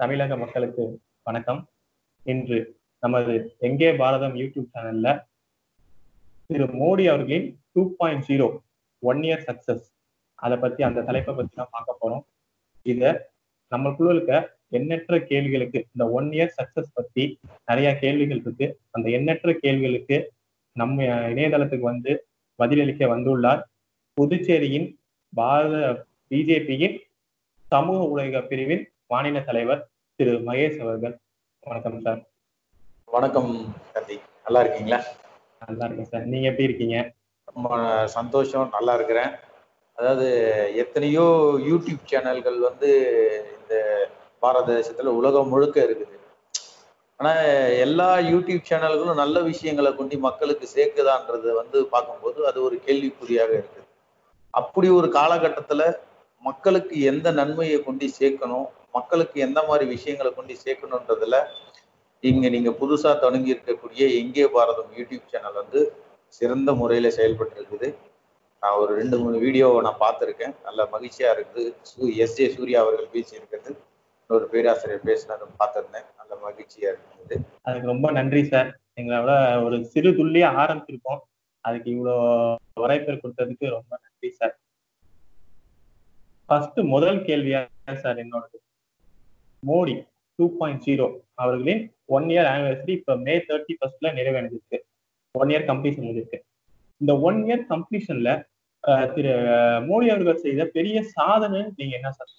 தமிழக மக்களுக்கு வணக்கம். இன்று நமது எங்கே பாரதம் யூடியூப் சேனல்ல திரு மோடி அவர்களின் two point zero one year success அதை பத்தி அந்த தலைப்பை பத்தி தான் பார்க்க போறோம். இத நம்மளுக்குள்ள இருக்க எண்ணற்ற கேள்விகளுக்கு இந்த ஒன் இயர் சக்சஸ் பத்தி நிறைய கேள்விகள் இருக்கு. அந்த எண்ணற்ற கேள்விகளுக்கு நம்ம இணையதளத்துக்கு வந்து பதிலளிக்க வந்துள்ளார் புதுச்சேரியின் பாரத பிஜேபியின் சமூக ஊடக பிரிவின் மாநில தலைவர் திரு மகேஷ் அவர்கள். வணக்கம் சார். வணக்கம் கந்தி நல்லா இருக்கீங்களா? நல்லா இருக்கேன் சார். நீங்க எப்படி இருக்கீங்க? ரொம்ப சந்தோஷம். நல்லா இருக்கிறேன். அதாவது எத்தனையோ யூடியூப் சேனல்கள் வந்து இந்த பாரத தேசத்துல உலகம் முழுக்க இருக்குது. ஆனா எல்லா யூடியூப் சேனல்களும் நல்ல விஷயங்களை கொண்டு மக்களுக்கு சேர்க்குதான்றது வந்து பார்க்கும்போது அது ஒரு கேள்விக்குறியாக இருக்குது. அப்படி ஒரு காலகட்டத்துல மக்களுக்கு எந்த நன்மையை கொண்டு சேர்க்கணும்? மக்களுக்கு எந்த மாதிரி விஷயங்களை கொண்டு சேர்க்கணுன்றதுல இங்க நீங்க புதுசா தொடங்கி இருக்கக்கூடிய எங்கே பாரதம் யூடியூப் சேனல் வந்து சிறந்த முறையில செயல்பட்டு இருக்குது நான் ஒரு ரெண்டு மூணு வீடியோவை நான் பார்த்துருக்கேன். நல்ல மகிழ்ச்சியா இருக்குது. சூ எஸ் ஜே சூர்யா அவர்கள் பேசியிருக்கிறது ஒரு பேராசிரியர் பேசினதும் பார்த்துருந்தேன். நல்ல மகிழ்ச்சியா இருக்குது. அதுக்கு ரொம்ப நன்றி சார். எங்களோட ஒரு சிறு துள்ளியா ஆரம்பிச்சிருக்கோம். அதுக்கு இவ்வளோ வரவேற்பு கொடுத்ததுக்கு ரொம்ப நன்றி சார். ஃபர்ஸ்ட் முதல் கேள்வியா சார் என்னோடது? மோடி டூ பாயிண்ட் ஜீரோ அவர்களின் ஒன் இயர் ஆனிவர்சரி இப்ப மே தேர்ட்டி ஃபர்ஸ்ட்ல நிறைவடைஞ்சிருக்கு ஒன் இயர் கம்ப்ளீஷன் முடிஞ்சிருக்கு இந்த ஒன் இயர் கம்ப்ளீஷன்ல திரு மோடி அவர்கள் செய்த பெரிய சாதனை நீங்க என்ன சார்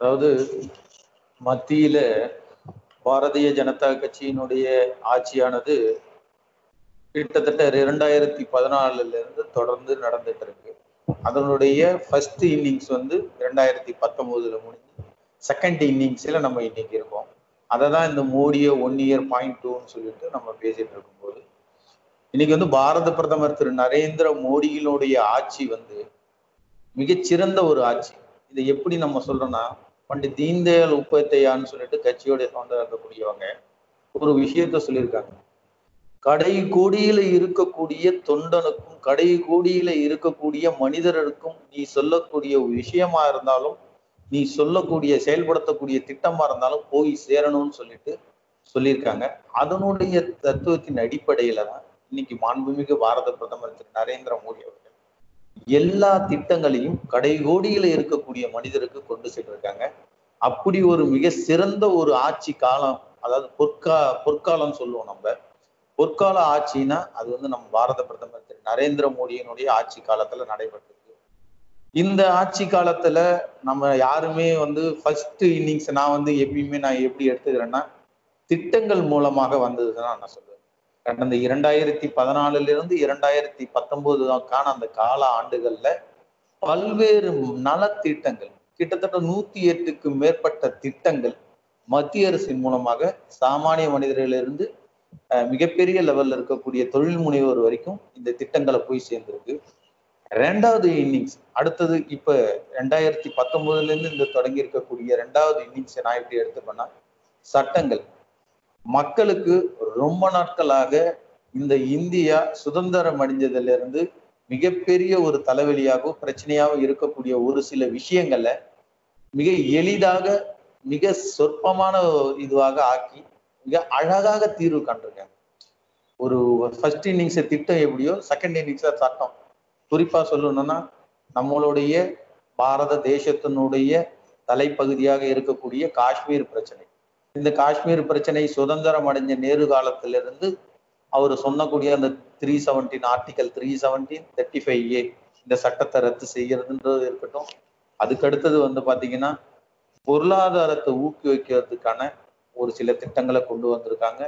அதாவது மத்தியில பாரதிய ஜனதா கட்சியினுடைய ஆட்சியானது கிட்டத்தட்ட இரண்டாயிரத்தி பதினாலுல இருந்து தொடர்ந்து நடந்துட்டு இருக்கு. அதனுடைய ஃபர்ஸ்ட் இன்னிங்ஸ் வந்து இரண்டாயிரத்தி பத்தொன்பதுல முடிஞ்சு செகண்ட் இன்னிங்ஸ்ல நம்ம இன்னைக்கு இருக்கோம். அதை தான் இந்த மோடியை ஒன் இயர் பாயிண்ட் டூன்னு சொல்லிட்டு நம்ம பேசிட்டு இருக்கும்போது இன்னைக்கு வந்து பாரத பிரதமர் திரு நரேந்திர மோடியினுடைய ஆட்சி வந்து மிகச்சிறந்த ஒரு ஆட்சி. இதை எப்படி நம்ம சொல்றோம்னா பண்டிட் தீன்தயாள் உப்பத்தையான்னு சொல்லிட்டு கட்சியோடைய சவுண்டர் இருக்கக்கூடியவங்க ஒரு விஷயத்த சொல்லியிருக்காங்க. கடை கோடியில இருக்கக்கூடிய தொண்டனுக்கும் கடை கோடியில இருக்கக்கூடிய மனிதருக்கும் நீ சொல்லக்கூடிய விஷயமா இருந்தாலும் நீ சொல்லக்கூடிய செயல்படுத்தக்கூடிய திட்டமா இருந்தாலும் போய் சேரணும்னு சொல்லிட்டு சொல்லியிருக்காங்க. அதனுடைய தத்துவத்தின் அடிப்படையில தான் இன்னைக்கு மாண்புமிகு பாரத பிரதமர் திரு. நரேந்திர மோடி அவர்கள் எல்லா திட்டங்களையும் கடைகோடியில இருக்கக்கூடிய மனிதருக்கு கொண்டு சென்றிருக்காங்க. அப்படி ஒரு மிக சிறந்த ஒரு ஆட்சி காலம் அதாவது பொற்கா பொற்காலம் சொல்லுவோம் நம்ம. பொற்கால ஆட்சினா அது வந்து நம்ம பாரத பிரதமர் திரு. நரேந்திர மோடியினுடைய ஆட்சி காலத்துல நடைபெற்றது. இந்த ஆட்சி காலத்துல நம்ம யாருமே வந்து ஃபர்ஸ்ட் இன்னிங்ஸ் நான் வந்து எப்பயுமே நான் எப்படி எடுத்துக்கிறேன்னா திட்டங்கள் மூலமாக வந்ததுதான் நான் சொல்லுவேன். கடந்த இரண்டாயிரத்தி பதினாலுல இருந்து இரண்டாயிரத்தி பத்தொன்பதுக்கான அந்த கால ஆண்டுகள்ல பல்வேறு நலத்திட்டங்கள் கிட்டத்தட்ட நூத்தி எட்டுக்கு மேற்பட்ட திட்டங்கள் மத்திய அரசின் மூலமாக சாமானிய மனிதர்களிலிருந்து மிகப்பெரிய லெவல்ல இருக்கக்கூடிய தொழில் முனைவோர் வரைக்கும் இந்த திட்டங்களை போய் சேர்ந்திருக்கு. ரெண்டாவது இன்னிங்ஸ் அடுத்தது இப்ப ரெண்டாயிரத்தி பத்தொன்பதுல இருந்து இந்த தொடங்கி இருக்கக்கூடிய ரெண்டாவது இன்னிங்ஸ் நான் எப்படி எடுத்துப்பேன்னா சட்டங்கள். மக்களுக்கு ரொம்ப நாட்களாக இந்த இந்தியா சுதந்திரம் அடைஞ்சதுல இருந்து மிகப்பெரிய ஒரு தலைவலியாகவும் பிரச்சனையாகவும் இருக்கக்கூடிய ஒரு சில விஷயங்களை மிக எளிதாக மிக சொற்பமான இதுவாக ஆக்கி மிக அழகாக தீர்வு கண்டிருக்காங்க. ஒரு ஃபர்ஸ்ட் இன்னிங்ஸ் திட்டம் எப்படியோ செகண்ட் இன்னிங்ஸ் சட்டம். குறிப்பா சொல்லணும்னா நம்மளுடைய பாரத தேசத்தினுடைய தலைப்பகுதியாக இருக்கக்கூடிய காஷ்மீர் பிரச்சனை. இந்த காஷ்மீர் பிரச்சனை சுதந்திரம் அடைஞ்ச நேரு காலத்திலிருந்து அவர் சொன்னக்கூடிய அந்த three seventeen article three seventeen thirty five A இந்த சட்டத்தை ரத்து செய்யறதுன்றது இருக்கட்டும். அதுக்கு அடுத்தது வந்து பாத்தீங்கன்னா பொருளாதாரத்தை ஊக்குவிக்கிறதுக்கான ஒரு சில திட்டங்களை கொண்டு வந்திருக்காங்க.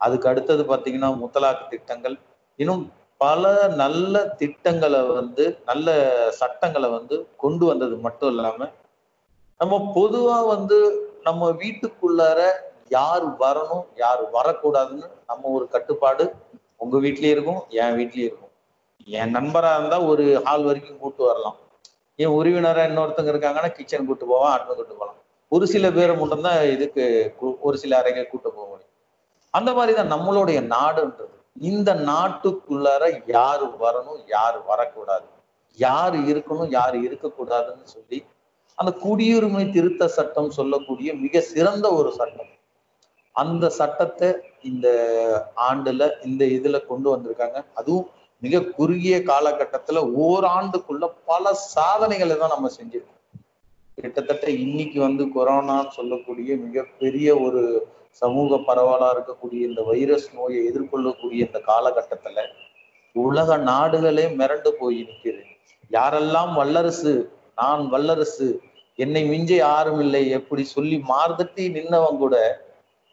அதுக்கு அடுத்தது பாத்தீங்கன்னா முத்தலாக்கு திட்டங்கள். இன்னும் பல நல்ல திட்டங்களை வந்து நல்ல சட்டங்களை வந்து கொண்டு வந்தது மட்டும் இல்லாம நம்ம பொதுவா வந்து நம்ம வீட்டுக்குள்ளார யார் வரணும் யார் வரக்கூடாதுன்னு நம்ம ஒரு கட்டுப்பாடு உங்க வீட்லயும் இருக்கும் என் வீட்லயும் இருக்கும். என் நண்பரா இருந்தா ஒரு ஹால் வரைக்கும் கூட்டு வரலாம். என் உறவினரா இன்னொருத்தங்க இருக்காங்கன்னா கிச்சன் கூட்டு போவான் அட்மை கூட்டு போகலாம் ஒரு சில பேரை மட்டும்தான் இதுக்கு ஒரு சில அறைகள் கூட்டு போக முடியும். அந்த மாதிரி தான் நம்மளுடைய நாடுன்றது. இந்த நாட்டுக்குள்ளார யாரு வரணும் யாரு வரக்கூடாது? யாரு இருக்கணும் யாரு இருக்கக்கூடாதுன்னு சொல்லி அந்த குடியுரிமை திருத்த சட்டம் சொல்லக்கூடிய மிக சிறந்த ஒரு சட்டம். அந்த சட்டத்தை இந்த ஆண்டுல இந்த இதுல கொண்டு வந்திருக்காங்க. அதுவும் மிக குறுகிய காலகட்டத்துல ஓராண்டுக்குள்ள பல சாதனைகளை தான் நம்ம செஞ்சிருக்கோம். கிட்டத்தட்ட இன்னைக்கு வந்து கொரோனான்னு சொல்லக்கூடிய மிகப்பெரிய ஒரு சமூக பரவலா இருக்கக்கூடிய இந்த வைரஸ் நோயை எதிர்கொள்ளக்கூடிய இந்த காலகட்டத்துல உலக நாடுகளே மிரண்டு போய் நிற்குது. யாரெல்லாம் வல்லரசு நான் வல்லரசு என்னை மிஞ்ச யாரும் இல்லை எப்படி சொல்லி மார்தட்டி நின்னவங்க கூட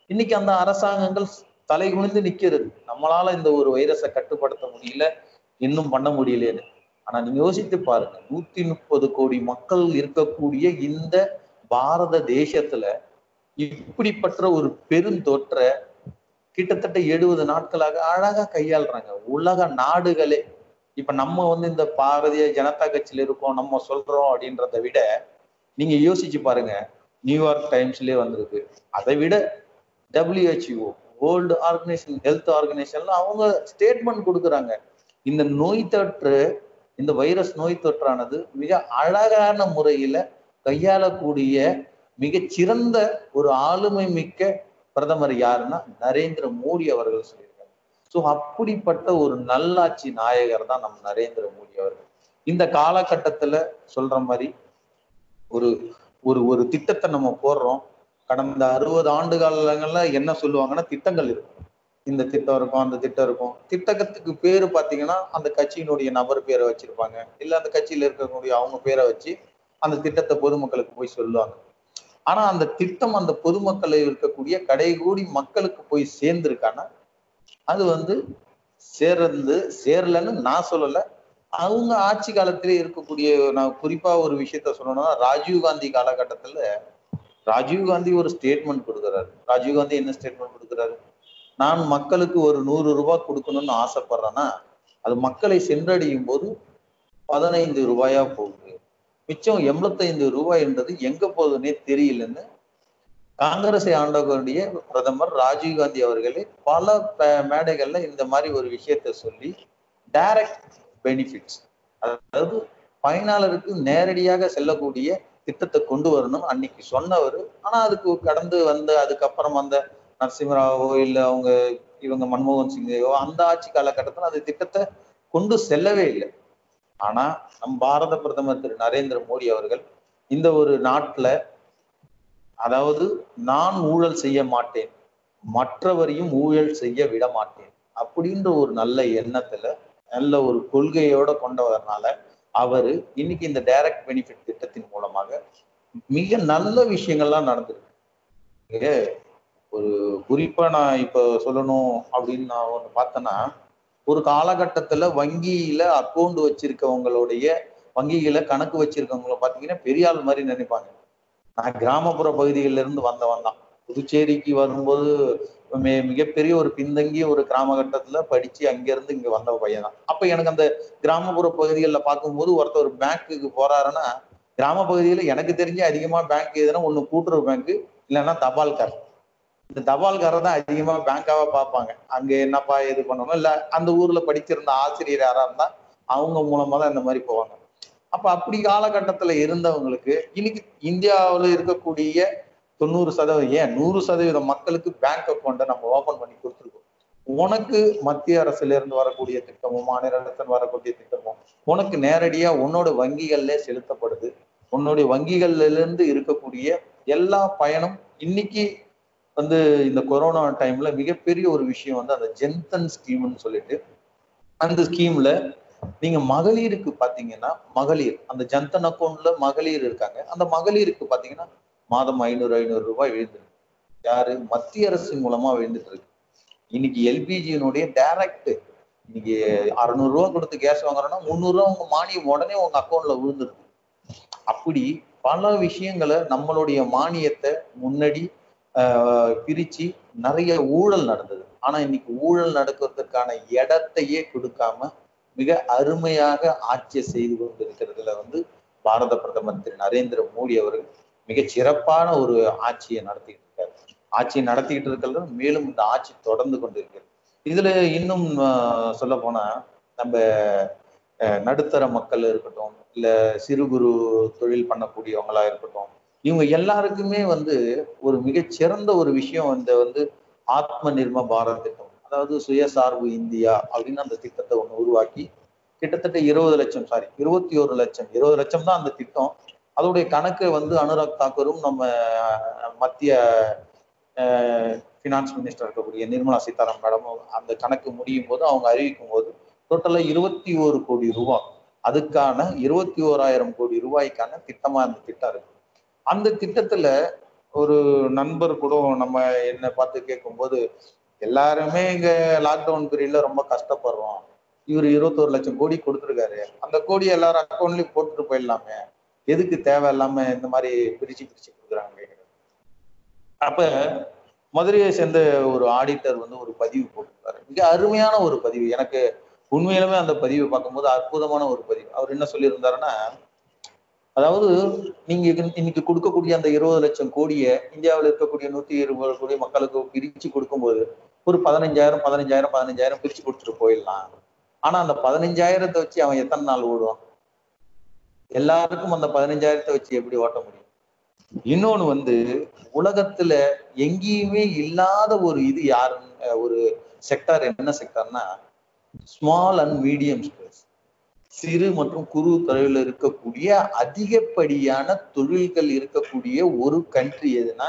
இன்னைக்கு அந்த அரசாங்கங்கள் தலை குனிந்து நிக்கிறது நம்மளால இந்த ஒரு வைரஸை கட்டுப்படுத்த முடியல இன்னும் பண்ண முடியலன்னு. ஆனா நீங்க யோசித்து பாருங்க. நூத்தி முப்பது கோடி மக்கள் இருக்கக்கூடிய இந்த பாரத தேசத்துல இப்படிப்பட்ட ஒரு பெருந்தொற்ற கிட்டத்தட்ட எழுபது நாட்களாக அழகா கையாளுறாங்க. உலக நாடுகளே. இப்ப நம்ம வந்து இந்த பாரதிய ஜனதா கட்சியில இருக்கோம் நம்ம சொல்றோம் அப்படின்றத விட நீங்க யோசிச்சு பாருங்க. நியூயார்க் டைம்ஸ்லயே வந்திருக்கு. அதை விட டபிள்யூஹெச்ஓ வேர்ல்டு ஆர்கனைசேஷன் ஹெல்த் ஆர்கனைசேஷன்ல அவங்க ஸ்டேட்மெண்ட் கொடுக்குறாங்க. இந்த நோய் தொற்று இந்த வைரஸ் நோய் தொற்றானது மிக அழகான முறையில கையாளக்கூடிய மிகச்சிறந்த ஒரு ஆளுமை மிக்க பிரதமர் யாருன்னா நரேந்திர மோடி அவர்கள் சொல்லியிருக்காங்க ஸோ அப்படிப்பட்ட ஒரு நல்லாட்சி நாயகர் தான் நம்ம நரேந்திர மோடி அவர்கள். இந்த காலகட்டத்துல சொல்ற மாதிரி ஒரு ஒரு ஒரு திட்டத்தை நம்ம போடுறோம். கடந்த அறுபது ஆண்டு காலங்கள்ல என்ன சொல்லுவாங்கன்னா திட்டங்கள் இருக்கும். இந்த திட்டம் இருக்கும் அந்த திட்டம் இருக்கும். திட்டத்துக்கு பேரு பாத்தீங்கன்னா அந்த கட்சியினுடைய நபர் பேரை வச்சிருப்பாங்க. இல்ல அந்த கட்சியில இருக்கக்கூடிய அவங்க பேரை வச்சு அந்த திட்டத்தை பொதுமக்களுக்கு போய் சொல்லுவாங்க. ஆனா அந்த திட்டம் அந்த பொதுமக்கள் இருக்கக்கூடிய கடைகூடி மக்களுக்கு போய் சேர்ந்திருக்கானா அது வந்து சேர்ந்து சேரலன்னு நான் சொல்லல. அவங்க ஆட்சி காலத்திலே இருக்கக்கூடிய நான் குறிப்பா ஒரு விஷயத்த சொல்லணும்னா ராஜீவ் காந்தி காலகட்டத்துல ராஜீவ் காந்தி ஒரு ஸ்டேட்மெண்ட் கொடுக்குறாரு. ராஜீவ்காந்தி என்ன ஸ்டேட்மெண்ட் கொடுக்குறாரு? நான் மக்களுக்கு ஒரு நூறு ரூபாய் கொடுக்கணும்னு ஆசைப்படுறேன்னா அது மக்களை சென்றடையும் போது பதினைந்து ரூபாயா போகுது. மிச்சம் எண்பத்தைந்து ரூபாய் என்றது எங்க போகுதுன்னே தெரியலன்னு காங்கிரஸை ஆண்டவருடைய பிரதமர் ராஜீவ் காந்தி அவர்களே பல மேடைகள்ல இந்த மாதிரி ஒரு விஷயத்த சொல்லி டைரக்ட் பெனிஃபிட்ஸ் அதாவது பயனாளருக்கு நேரடியாக செல்லக்கூடிய திட்டத்தை கொண்டு வரணும் அன்னைக்கு சொன்னவர். ஆனா அதுக்கு கடந்து வந்து அதுக்கப்புறம் அந்த நரசிம்மராவோ இல்லை அவங்க இவங்க மன்மோகன் சிங்கோ அந்த ஆட்சி காலகட்டத்தில் அந்த திட்டத்தை கொண்டு செல்லவே இல்லை. ஆனா நம் பாரத பிரதமர் திரு. நரேந்திர மோடி அவர்கள் இந்த ஒரு நாட்டுல அதாவது நான் ஊழல் செய்ய மாட்டேன் மற்றவரையும் ஊழல் செய்ய விட மாட்டேன் அப்படின்ற ஒரு நல்ல எண்ணத்துல நல்ல ஒரு கொள்கையோட கொண்டவர்னால அவரு இன்னைக்கு இந்த டைரக்ட் பெனிஃபிட் திட்டத்தின் மூலமாக மிக நல்ல விஷயங்கள்லாம் நடந்திருக்கு. ஒரு குறிப்பா நான் இப்ப சொல்லணும் அப்படின்னு நான் ஒண்ணு பார்த்தேன்னா ஒரு காலகட்டத்துல வங்கியில அக்கௌண்ட் வச்சிருக்கவங்களுடைய வங்கியில கணக்கு வச்சிருக்கவங்கள பாத்தீங்கன்னா பெரிய ஆள் மாதிரி நினைப்பாங்க. நான் கிராமப்புற பகுதிகளில இருந்து வந்தவன் தான். புதுச்சேரிக்கு வரும்போது மிகப்பெரிய ஒரு பின்தங்கிய ஒரு கிராமகட்டத்துல படிச்சு அங்கிருந்து இங்க வந்த பையன் தான். அப்ப எனக்கு அந்த கிராமப்புற பகுதிகளில் பார்க்கும்போது ஒருத்தர் பேங்க்குக்கு போறாருன்னா கிராம பகுதியில எனக்கு தெரிஞ்சு அதிகமா பேங்க் எதுனா ஒண்ணு கூட்டுறவு பேங்க் இல்லைன்னா தபால்கார் இந்த தபால்காரை தான் அதிகமா பேங்காவா பார்ப்பாங்க. அங்க என்னப்பா இது பண்ணணும்? இல்ல அந்த ஊர்ல படிச்சிருந்த ஆசிரியர் யாரா இருந்தா அவங்க மூலமா தான் இந்த மாதிரி போவாங்க. அப்ப அப்படி காலகட்டத்துல இருந்தவங்களுக்கு இன்னைக்கு இந்தியாவில் இருக்கக்கூடிய தொண்ணூறு சதவீதம் ஏன் நூறு சதவீதம் மக்களுக்கு பேங்க் அக்கௌண்ட்டை நம்ம ஓபன் பண்ணி கொடுத்துருக்கோம். உனக்கு மத்திய அரசுல இருந்து வரக்கூடிய திட்டமும் மாநில அரசு வரக்கூடிய திட்டமும் உனக்கு நேரடியா உன்னோட வங்கிகள்ல செலுத்தப்படுது. உன்னுடைய வங்கிகள்ல இருந்து இருக்கக்கூடிய எல்லா பயனும் இன்னைக்கு வந்து இந்த கொரோனா டைம்ல மிகப்பெரிய ஒரு விஷயம் வந்து அந்த ஜென்தன் ஸ்கீம்னு சொல்லிட்டு அந்த ஸ்கீம்ல நீங்க மகளிருக்கு பாத்தீங்கன்னா மகளிர் அந்த ஜன்தன் அக்கௌண்ட்ல மகளிர் இருக்காங்க. அந்த மகளிருக்கு பாத்தீங்கன்னா மாதம் ஐநூறு ஐநூறு ரூபாய் விழுந்துருக்கு. யாரு? மத்திய அரசு மூலமா விழுந்துட்டு இருக்கு இன்னைக்கு எல்பிஜியினுடைய டைரக்ட் இன்னைக்கு அறுநூறு ரூபா கொடுத்து கேஸ் வாங்குறோம்னா முந்நூறு ரூபா உங்க மானியம் உடனே உங்க அக்கௌண்ட்ல விழுந்துருக்கு அப்படி பல விஷயங்களை நம்மளுடைய மானியத்தை முன்னாடி பிரிச்சு நிறைய ஊழல் நடந்தது. ஆனா இன்னைக்கு ஊழல் நடக்கிறதுக்கான இடத்தையே கொடுக்காம மிக அருமையாக ஆட்சியை செய்து கொண்டிருக்கிறதுல வந்து பாரத பிரதமர் திரு. நரேந்திர மோடி அவர்கள் மிக சிறப்பான ஒரு ஆட்சியை நடத்திட்டு இருக்காரு. ஆட்சியை நடத்திக்கிட்டு இருக்கிறது மேலும் இந்த ஆட்சி தொடர்ந்து கொண்டிருக்கிறது. இதுல இன்னும் சொல்ல போனா நம்ம அஹ் நடுத்தர மக்கள் இருக்கட்டும் இல்ல சிறு குறு தொழில் பண்ணக்கூடியவங்களா இருக்கட்டும் இவங்க எல்லாருக்குமே வந்து ஒரு மிகச்சிறந்த ஒரு விஷயம் இந்த வந்து ஆத்ம நிர்ம பாரத் திட்டம். அதாவது சுயசார்பு இந்தியா அப்படின்னு அந்த திட்டத்தை ஒன்று உருவாக்கி கிட்டத்தட்ட இருபது லட்சம் சாரி இருபத்தி ஒரு லட்சம் இருபது லட்சம் தான் அந்த திட்டம். அதோடைய கணக்கு வந்து அனுராக் தாக்கூரும் நம்ம மத்திய ஃபினான்ஸ் மினிஸ்டர் இருக்கக்கூடிய நிர்மலா சீதாராமன் மேடமும் அந்த கணக்கு முடியும் போது அவங்க அறிவிக்கும் போது டோட்டலா இருபத்தி ஒரு கோடி ரூபாய். அதுக்கான இருபத்தி ஓராயிரம் கோடி ரூபாய்க்கான திட்டமா அந்த திட்டம் இருக்கு. அந்த திட்டத்துல ஒரு நண்பர் கூட நம்ம என்ன பார்த்து கேட்கும்போது எல்லாருமே இங்க லாக்டவுன் பீரியட்ல ரொம்ப கஷ்டப்படுறோம். இவர் இருபத்தோரு லட்சம் கோடி கொடுத்துருக்காரு. அந்த கோடி எல்லாரும் அக்கௌண்ட்லயும் போட்டுட்டு போயிடலாமே. எதுக்கு தேவையில்லாம இந்த மாதிரி பிரிச்சு பிரிச்சு கொடுக்குறாங்க? அப்ப மதுரையை சேர்ந்த ஒரு ஆடிட்டர் வந்து ஒரு பதிவு போட்டிருக்காரு. மிக அருமையான ஒரு பதிவு. எனக்கு உண்மையிலுமே அந்த பதிவை பார்க்கும்போது அற்புதமான ஒரு பதிவு. அவர் என்ன சொல்லியிருந்தாருன்னா அதாவது நீங்க இன்னைக்கு கொடுக்கக்கூடிய அந்த இருபது லட்சம் கோடியை இந்தியாவில் இருக்கக்கூடிய நூத்தி இருபது கோடி மக்களுக்கு பிரிச்சு கொடுக்கும்போது ஒரு பதினஞ்சாயிரம் பதினஞ்சாயிரம் பதினஞ்சாயிரம் பிரிச்சு கொடுத்துட்டு போயிடலாம். ஆனா அந்த பதினஞ்சாயிரத்தை வச்சு அவன் எத்தனை நாள் ஓடுவான்? எல்லாருக்கும் அந்த பதினஞ்சாயிரத்தை வச்சு எப்படி ஓட்ட முடியும்? இன்னொன்னு வந்து உலகத்துல எங்கேயுமே இல்லாத ஒரு இது யாருன்னு ஒரு செக்டார் என்ன செக்டார்னா ஸ்மால் அண்ட் மீடியம் ஸ்பேஸ் சிறு மற்றும் குறு தொழில் இருக்கக்கூடிய அதிகப்படியான தொழில்கள் இருக்கக்கூடிய ஒரு கண்ட்ரி எதுனா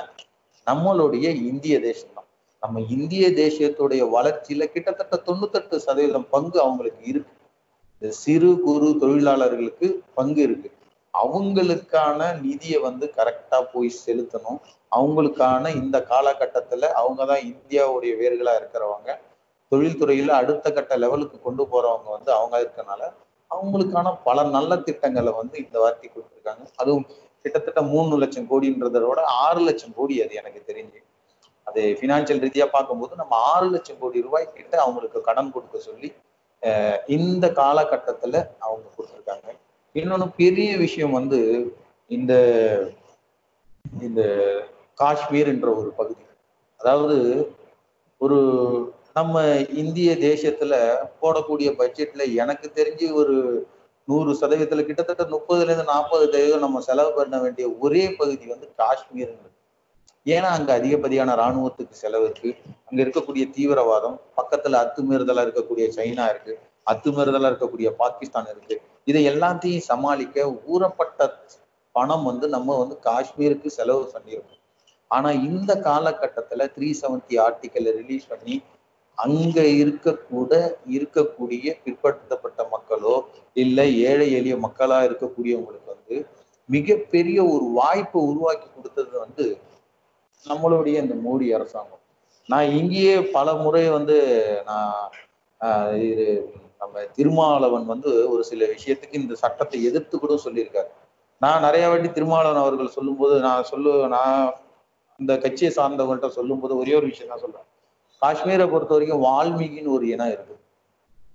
நம்மளுடைய இந்திய தேசம் தான் நம்ம இந்திய தேசியத்துடைய வளர்ச்சியில கிட்டத்தட்ட தொண்ணூத்தெட்டு சதவீதம் பங்கு அவங்களுக்கு இருக்கு. இந்த சிறு குறு தொழிலாளர்களுக்கு பங்கு இருக்கு. அவங்களுக்கான நிதியை வந்து கரெக்டா போய் செலுத்தணும். அவங்களுக்கான இந்த காலகட்டத்துல அவங்கதான் இந்தியாவுடைய வேர்களா இருக்கிறவங்க. தொழில்துறையில அடுத்த கட்ட லெவலுக்கு கொண்டு போறவங்க வந்து அவங்க இருக்கனால அவங்களுக்கான பல நல்ல திட்டங்களை வந்து இந்த வார்த்தை கொடுத்துருக்காங்க. அதுவும் கிட்டத்தட்ட மூணு லட்சம் கோடின்றதை விட ஆறு லட்சம் கோடி அது எனக்கு தெரிஞ்சு. அது பினான்சியல் ரீதியா பார்க்கும்போது நம்ம ஆறு லட்சம் கோடி ரூபாய் கிட்ட அவங்களுக்கு கடன் கொடுக்க சொல்லி அஹ் இந்த காலகட்டத்துல அவங்க கொடுத்துருக்காங்க. இன்னொன்னு பெரிய விஷயம் வந்து இந்த இந்த காஷ்மீர் என்ற ஒரு பகுதி. அதாவது ஒரு நம்ம இந்திய தேசத்துல போடக்கூடிய பட்ஜெட்ல எனக்கு தெரிஞ்சு ஒரு நூறு சதவீதத்துல கிட்டத்தட்ட முப்பதுல இருந்து நாற்பது சதவீதம் நம்ம செலவு பண்ண வேண்டிய ஒரே பகுதி வந்து காஷ்மீர். ஏன்னா அங்க அதிகப்படியான ராணுவத்துக்கு செலவு இருக்கு. அங்க இருக்கக்கூடிய தீவிரவாதம் பக்கத்துல அத்துமீறுதலா இருக்கக்கூடிய சைனா இருக்கு அத்துமீறுதலா இருக்கக்கூடிய பாகிஸ்தான் இருக்கு. இதை எல்லாத்தையும் சமாளிக்க ஊறப்பட்ட பணம் வந்து நம்ம வந்து காஷ்மீருக்கு செலவு பண்ணியிருக்கோம். ஆனா இந்த காலகட்டத்துல த்ரீ செவன்டி ஆர்டிக்கலை ரிலீஸ் பண்ணி அங்க இருக்கக்கூட இருக்கக்கூடிய பிற்படுத்தப்பட்ட மக்களோ இல்லை ஏழை எளிய மக்களா இருக்கக்கூடியவங்களுக்கு வந்து மிகப்பெரிய ஒரு வாய்ப்பை உருவாக்கி கொடுத்தது வந்து நம்மளுடைய இந்த மோடி அரசாங்கம். நான் இங்கேயே பல முறை வந்து நான் ஆஹ் இது நம்ம திருமாவளவன் வந்து ஒரு சில விஷயத்துக்கு இந்த சட்டத்தை எதிர்த்து கூட சொல்லியிருக்காரு. நான் நிறைய வாட்டி திருமாவளவன் அவர்கள் சொல்லும்போது நான் சொல்லு நான் இந்த கட்சியை சார்ந்தவங்கள்ட்ட சொல்லும்போது ஒரே ஒரு விஷயம் தான் சொல்றேன். காஷ்மீரை பொறுத்த வரைக்கும் வால்மீகின்னு ஒரு இனம் இருக்கு.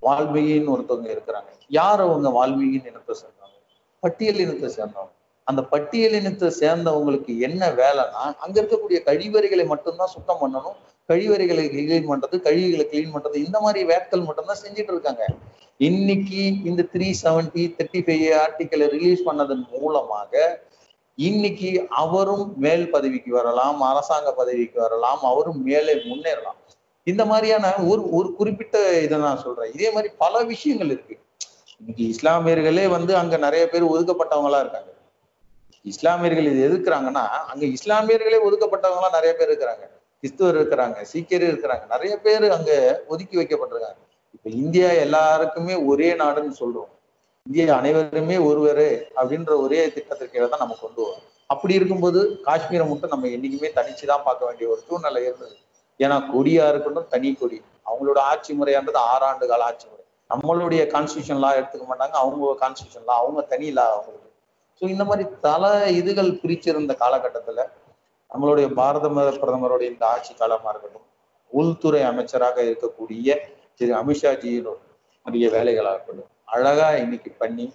வால்மீகின்னு ஒருத்தவங்க இருக்கிறாங்க. யார் அவங்க வால்மீகின்னு இனத்தை சேர்ந்தவங்க? பட்டியல் இனத்தை சேர்ந்தவங்க. அந்த பட்டியல் இனத்தை சேர்ந்தவங்களுக்கு என்ன வேலைன்னா அங்க இருக்கக்கூடிய கழிவறைகளை மட்டும்தான் சுத்தம் பண்ணணும். கழிவறைகளை கிளீன் பண்றது கழிவுகளை கிளீன் பண்றது இந்த மாதிரி வேட்கள் மட்டும்தான் செஞ்சுட்டு இருக்காங்க. இன்னைக்கு இந்த த்ரீ செவன்டி தேர்ட்டி ஃபைவ் ஆர்டிக்கலை ரிலீஸ் பண்ணதன் மூலமாக இன்னைக்கு அவரும் மேல் பதவிக்கு வரலாம் அரசாங்க பதவிக்கு வரலாம் அவரும் மேலே முன்னேறலாம். இந்த மாதிரியான ஒரு ஒரு குறிப்பிட்ட இதை நான் சொல்றேன். இதே மாதிரி பல விஷயங்கள் இருக்கு. இன்னைக்கு இஸ்லாமியர்களே வந்து அங்க நிறைய பேர் ஒதுக்கப்பட்டவங்களா இருக்காங்க. இஸ்லாமியர்கள் இது எதுக்குறாங்கன்னா அங்க இஸ்லாமியர்களே ஒதுக்கப்பட்டவங்களா நிறைய பேர் இருக்கிறாங்க. கிறிஸ்துவர் இருக்கிறாங்க சீக்கியர் இருக்கிறாங்க. நிறைய பேர் அங்க ஒதுக்கி வைக்கப்பட்டிருக்காங்க. இப்ப இந்தியா எல்லாருக்குமே ஒரே நாடுன்னு சொல்றோம். இந்தியா அனைவருமே ஒருவர் அப்படின்ற ஒரே திட்டத்திற்கு கீழே தான் நம்ம கொண்டு வரோம். அப்படி இருக்கும்போது காஷ்மீரை மட்டும் நம்ம என்னைக்குமே தனிச்சு தான் பார்க்க வேண்டிய ஒரு சூழ்நிலை இருந்தது. ஏன்னா கொடியா இருக்கட்டும் தனி கொடி. அவங்களோட ஆட்சி முறையான்றது ஆறாண்டு கால ஆட்சி முறை. நம்மளுடைய கான்ஸ்டியூஷன் லா எடுத்துக்க மாட்டாங்க அவங்க கான்ஸ்டியூஷன் லா அவங்க தனி லா அவங்களுக்கு. ஸோ இந்த மாதிரி பல இதுகள் பிரிச்சிருந்த காலகட்டத்துல நம்மளுடைய பாரத பிரதமருடைய இந்த ஆட்சி காலமா இருக்கட்டும் உள்துறை அமைச்சராக இருக்கக்கூடிய திரு அமித்ஷாஜியினுடைய வேலைகளாக இருக்கட்டும் அழகா இன்னைக்கு பண்ணி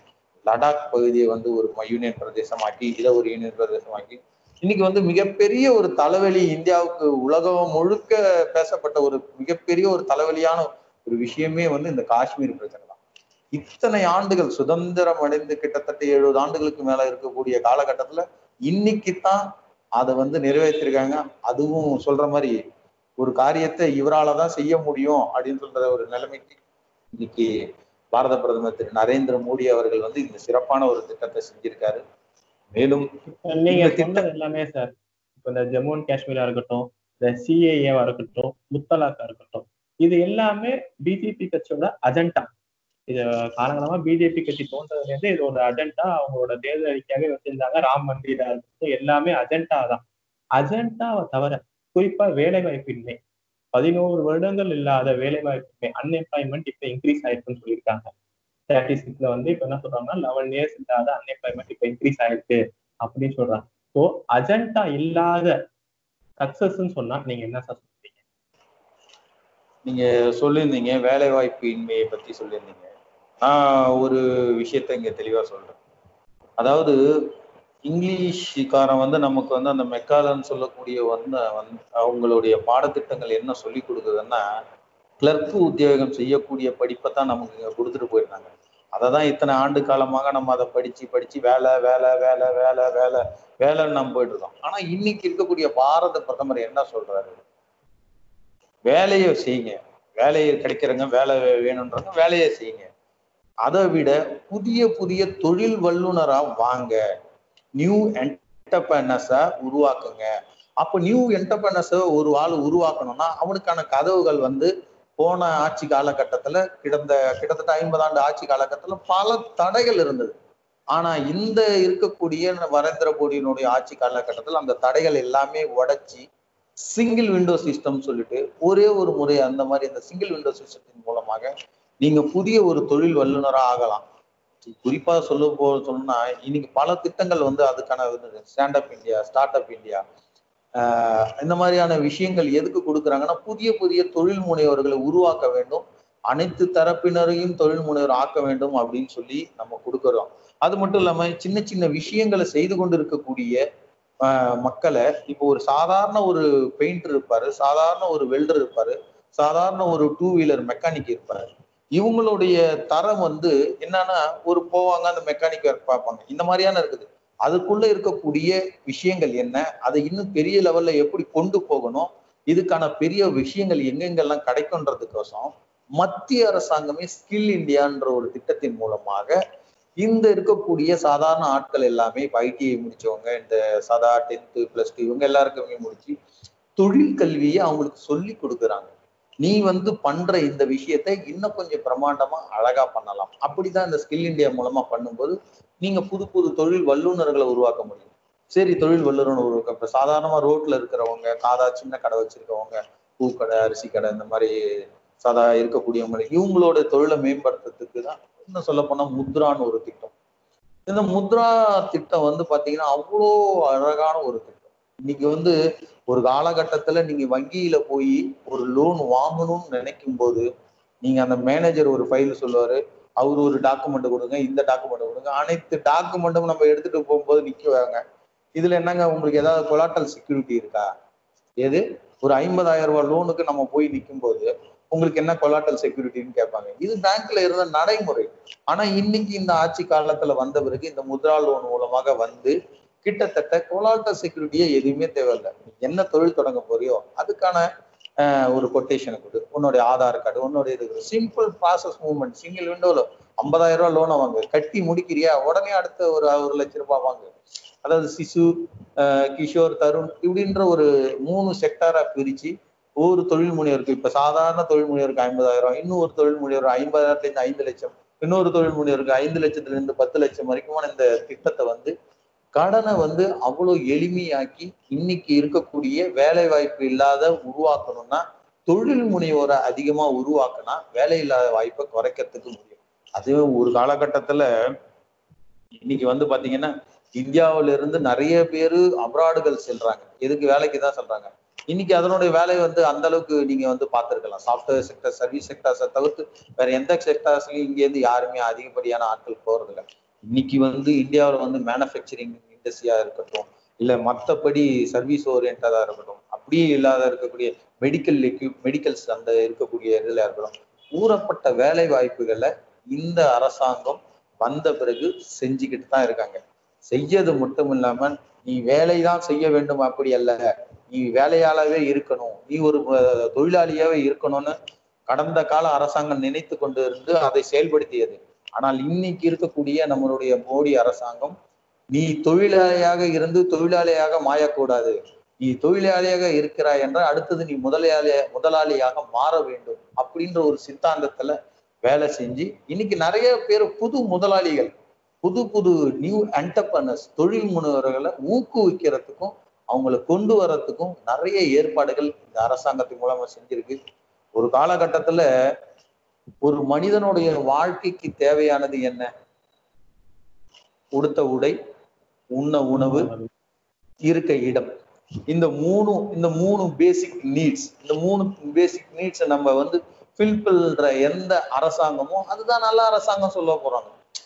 லடாக் பகுதியை வந்து ஒரு யூனியன் பிரதேசமாக்கி இதை ஒரு யூனியன் பிரதேசமாக்கி இன்னைக்கு வந்து மிகப்பெரிய ஒரு தலைவலி இந்தியாவுக்கு உலகம் முழுக்க பேசப்பட்ட ஒரு மிகப்பெரிய ஒரு தலைவலியான ஒரு விஷயமே வந்து இந்த காஷ்மீர் பிரச்சனை தான். இத்தனை ஆண்டுகள் சுதந்திரம் அடைந்து கிட்டத்தட்ட எழுபது ஆண்டுகளுக்கு மேல இருக்கக்கூடிய காலகட்டத்துல இன்னைக்கு தான் அதை வந்து நிறைவேற்றிருக்காங்க. அதுவும் சொல்ற மாதிரி ஒரு காரியத்தை இவரால தான் செய்ய முடியும் அப்படின்னு சொல்ற ஒரு நிலைமைக்கு இன்னைக்கு பாரத பிரதமர் திரு நரேந்திர மோடி அவர்கள் வந்து இந்த சிறப்பான ஒரு திட்டத்தை செஞ்சிருக்காரு. மேலும் நீங்க சொன்னது எல்லாமே சார். இப்ப இந்த ஜம்மு அண்ட் காஷ்மீரா இருக்கட்டும் இந்த சிஏஏவா இருக்கட்டும் முத்தலாக்கா இருக்கட்டும் இது எல்லாமே பிஜேபி கட்சியோட அஜெண்டா இது காலங்காலமா பிஜேபி கட்சி தோன்றதுல இருந்து இது ஒரு அஜெண்டா அவங்களோட தேர்தல் அறிக்கையாவே வச்சிருந்தாங்க. ராம் மந்திரா இருக்கட்டும் எல்லாமே அஜெண்டா தான். அஜெண்டாவை தவிர குறிப்பா வேலை வாய்ப்பின்மை பதினோரு வருடங்கள் இல்லாத வேலை வாய்ப்பின்மை அன்எம்ப்ளாய்மெண்ட் இப்ப இன்க்ரீஸ் ஆயிருக்குன்னு சொல்லியிருக்காங்க. ஸ்டாட்டிஸ்டிக்ல வந்து இப்ப என்ன சொல்றாங்கன்னா லெவன் இயர்ஸ் இல்லாத அன்எம்ப்ளாய்மெண்ட் இப்ப இன்க்ரீஸ் ஆயிருக்கு அப்படின்னு சொல்றாங்க. ஸோ அஜெண்டா இல்லாத சக்சஸ்ன்னு சொன்னா நீங்க என்ன சார் சொல்றீங்க? நீங்க சொல்லியிருந்தீங்க வேலை வாய்ப்பு இன்மையை பத்தி சொல்லியிருந்தீங்க. நான் ஒரு விஷயத்த இங்க தெளிவா சொல்றேன். அதாவது இங்கிலீஷ்காரன் வந்து நமக்கு வந்து அந்த மெக்காலன்னு சொல்லக்கூடிய வந்து வந் அவங்களுடைய பாடத்திட்டங்கள் என்ன சொல்லி கொடுக்குதுன்னா கிளர்க்கு உத்தியோகம் செய்யக்கூடிய படிப்பை தான் நமக்கு இங்க கொடுத்துட்டு போயிருந்தாங்க. அதை தான் இத்தனை ஆண்டு காலமாக நம்ம அதை படிச்சு படிச்சு வேலை வேலை வேலை வேலை வேலை வேலைன்னு நம்ம போயிட்டு இருக்கோம். ஆனா இன்னைக்கு இருக்கக்கூடிய பாரத பிரதமர் என்ன சொல்றாரு? வேலையை செய்யுங்க. வேலையை கிடைக்கிறவங்க வேலை வேணுன்றவங்க வேலையை செய்யுங்க. அதை விட புதிய புதிய தொழில் வல்லுனரா வாங்க. நியூ என்டர்பிரனர்ஸை உருவாக்குங்க. அப்போ நியூ என்டர்பிரனர்ஸை ஒரு ஆள் உருவாக்கணும்னா அவனுக்கான கதவுகள் வந்து போன ஆட்சி காலகட்டத்துல கிடந்த கிட்டத்தட்ட ஐம்பது ஆண்டு ஆட்சி காலகட்டத்துல பல தடைகள் இருந்தது. ஆனா இந்த இருக்கக்கூடிய நரேந்திர மோடியினுடைய ஆட்சி காலகட்டத்தில் அந்த தடைகள் எல்லாமே உடைச்சி சிங்கிள் விண்டோ சிஸ்டம் சொல்லிட்டு ஒரே ஒரு முறை அந்த மாதிரி இந்த சிங்கிள் விண்டோ சிஸ்டத்தின் மூலமாக நீங்க புதிய ஒரு தொழில் வல்லுநராக ஆகலாம். குறிப்பா சொல்ல போ சொன்னா இன்னைக்கு பல திட்டங்கள் வந்து அதுக்கான stand up India start up India இந்த மாதிரியான விஷயங்கள் எதுக்கு கொடுக்குறாங்கன்னா புதிய புதிய தொழில் முனைவர்களை உருவாக்க வேண்டும். அனைத்து தரப்பினரையும் தொழில் முனைவர் ஆக்க வேண்டும் அப்படின்னு சொல்லி நம்ம கொடுக்குறோம். அது மட்டும் இல்லாம சின்ன சின்ன விஷயங்களை செய்து கொண்டு இருக்கக்கூடிய மக்களை இப்போ ஒரு சாதாரண ஒரு பெயிண்டர் இருப்பாரு சாதாரண ஒரு வெல்டர் இருப்பாரு சாதாரண ஒரு டூ வீலர் மெக்கானிக் இருப்பாரு. இவங்களுடைய தரம் வந்து என்னன்னா ஒரு போவாங்க அந்த மெக்கானிக் ஒர்க் பார்ப்பாங்க. இந்த மாதிரியான இருக்குது. அதுக்குள்ள இருக்கக்கூடிய விஷயங்கள் என்ன? அதை இன்னும் பெரிய லெவல்ல எப்படி கொண்டு போகணும்? இதுக்கான பெரிய விஷயங்கள் எங்கெங்கெல்லாம் கிடைக்கும்ன்றதுக்கோசம் மத்திய அரசாங்கமே ஸ்கில் இந்தியான்ற ஒரு திட்டத்தின் மூலமாக இந்த இருக்கக்கூடிய சாதாரண ஆட்கள் எல்லாமே இப்போ ஐடிஐ முடிச்சவங்க இந்த சாதா டென்த்து பிளஸ் டூ இவங்க எல்லாருக்குமே முடிச்சு தொழில் கல்வியை அவங்களுக்கு சொல்லி கொடுக்குறாங்க. நீ வந்து பண்ற இந்த விஷயத்தை இன்னும் கொஞ்சம் பிரமாண்டமா அழகா பண்ணலாம். அப்படிதான் இந்த ஸ்கில் இந்தியா மூலமா பண்ணும்போது நீங்க புது புது தொழில் வல்லுநர்களை உருவாக்க முடியும். சரி தொழில் வல்லுநர் உருவாக்க இப்ப சாதாரணமா ரோட்ல இருக்கிறவங்க காதா சின்ன கடை வச்சிருக்கவங்க பூக்கடை அரிசி கடை இந்த மாதிரி சாதா இருக்கக்கூடியவங்க இவங்களோட தொழிலை மேம்படுத்துறதுக்கு தான் இன்னும் சொல்ல போனா முத்ரான்னு ஒரு திட்டம். இந்த முத்ரா திட்டம் வந்து பாத்தீங்கன்னா அவ்வளோ அழகான ஒரு திட்டம். இன்னைக்கு வந்து ஒரு காலகட்டத்துல நீங்க வங்கியில போய் ஒரு லோன் வாங்கணும்னு நினைக்கும் போது நீங்க அந்த மேனேஜர் ஒரு ஃபைல் சொல்லுவாரு அவர் ஒரு டாக்குமெண்ட் கொடுங்க இந்த டாக்குமெண்ட் கொடுங்க அனைத்து டாக்குமெண்ட்டும் நம்ம எடுத்துட்டு போகும்போது நிக்குவாங்க. இதுல என்னங்க உங்களுக்கு ஏதாவது கொலாட்டல் செக்யூரிட்டி இருக்கா? எது? ஒரு ஐம்பதாயிரம் ரூபாய் லோனுக்கு நம்ம போய் நிற்கும் போது உங்களுக்கு என்ன கொலாட்டல் செக்யூரிட்டின்னு கேட்பாங்க. இது பேங்க்ல இருந்த நடைமுறை. ஆனா இன்னைக்கு இந்த ஆட்சி காலத்துல வந்த பிறகு இந்த முத்ரா லோன் மூலமாக வந்து கிட்டத்தட்ட கோலாட்ட செக்யூரிட்டியே எதுவுமே தேவையில்லை. என்ன தொழில் தொடங்க போறியோ அதுக்கான ஒரு கொட்டேஷனை கொடு. உன்னுடைய ஆதார் கார்டு உன்னுடைய இது சிம்பிள் ப்ராசஸ் மூவ்மெண்ட் சிங்கிள் விண்டோல ஐம்பதாயிரம் ரூபாய் லோனை வாங்க. கட்டி முடிக்கிறியா? உடனே அடுத்த ஒரு ஒரு லட்ச ரூபாய் வாங்க. அதாவது சிசு கிஷோர் தருண் இப்படின்ற ஒரு மூணு செக்டாரா பிரிச்சு ஒவ்வொரு தொழில் முனைவருக்கு இப்ப சாதாரண தொழில் முனைவருக்கு ஐம்பதாயிரம் இன்னொரு தொழில் முனைவர் ஐம்பதாயிரத்துல இருந்து ஐந்து லட்சம் இன்னொரு தொழில் முனைவருக்கு ஐந்து லட்சத்துல இருந்து பத்து லட்சம் வரைக்குமான இந்த திட்டத்தை வந்து கடனை வந்து அவ்வளவு எளிமையாக்கி இன்னைக்கு இருக்கக்கூடிய வேலை வாய்ப்பு இல்லாத உருவாக்கணும்னா தொழில் முனைவோரை அதிகமா உருவாக்கினா வேலை இல்லாத வாய்ப்பை குறைக்கிறதுக்கு முடியும். அதுவே ஒரு காலகட்டத்துல இன்னைக்கு வந்து பாத்தீங்கன்னா இந்தியாவில இருந்து நிறைய பேரு அப்ராடுகள் செல்றாங்க. எதுக்கு வேலைக்கு தான் சொல்றாங்க? இன்னைக்கு அதனுடைய வேலையை வந்து அந்த அளவுக்கு நீங்க வந்து பார்த்துருக்கலாம். சாஃப்ட்வேர் செக்டர் சர்வீஸ் செக்டர்ஸை தவிர்த்து வேற எந்த செக்டர்ஸ்லயும் இங்க இருந்து யாருமே அதிகப்படியான ஆட்கள் போறதில்லை. இன்னைக்கு வந்து இந்தியாவில் வந்து மேனுஃபேக்சரிங் இண்டஸ்ட்ரியா இருக்கட்டும் இல்ல மற்றபடி சர்வீஸ் ஓரியன்டாக இருக்கட்டும் அப்படியே இல்லாத இருக்கக்கூடிய மெடிக்கல் எக்யூப் மெடிக்கல்ஸ் அந்த இருக்கக்கூடிய இதில் இருக்கட்டும் ஊறப்பட்ட வேலை வாய்ப்புகளை இந்த அரசாங்கம் வந்த பிறகு செஞ்சுக்கிட்டு தான் இருக்காங்க. செய்யது மட்டும் இல்லாம நீ வேலைதான் செய்ய வேண்டும் அப்படி அல்ல. நீ வேலையாளவே இருக்கணும். நீ ஒரு தொழிலாளியாவே இருக்கணும்னு கடந்த கால அரசாங்கம் நினைத்து கொண்டு இருந்து அதை செயல்படுத்தியது. ஆனால் இன்னைக்கு இருக்கக்கூடிய நம்மளுடைய மோடி அரசாங்கம் நீ தொழிலாளியாக இருந்து தொழிலாளியாக மாயக்கூடாது. நீ தொழிலாளியாக இருக்கிறாய் என்றால் அடுத்தது நீ முதலாளிய முதலாளியாக மாற வேண்டும் அப்படின்ற ஒரு சித்தாந்தத்துல வேலை செஞ்சு இன்னைக்கு நிறைய பேர் புது முதலாளிகள் புது புது நியூ என்டர்பிரனர்ஸ் தொழில் முனைவர்களை ஊக்குவிக்கிறதுக்கும் அவங்களை கொண்டு வர்றதுக்கும் நிறைய ஏற்பாடுகள் இந்த அரசாங்கத்தின் மூலமா செஞ்சிருக்கு. ஒரு காலகட்டத்துல ஒரு மனிதனுடைய வாழ்க்கைக்கு தேவையானது என்ன? உடுத்த உடை உண்ண உணவு இருக்க இடம். இந்த மூணு இந்த மூணு பேசிக் நீட்ஸ் இந்த மூணு பேசிக் நீட்ஸ் நம்ம வந்து ஃபில் பண்ற எந்த அரசாங்கமோ அதுதான் நல்ல அரசாங்கம் சொல்ல போறாங்க.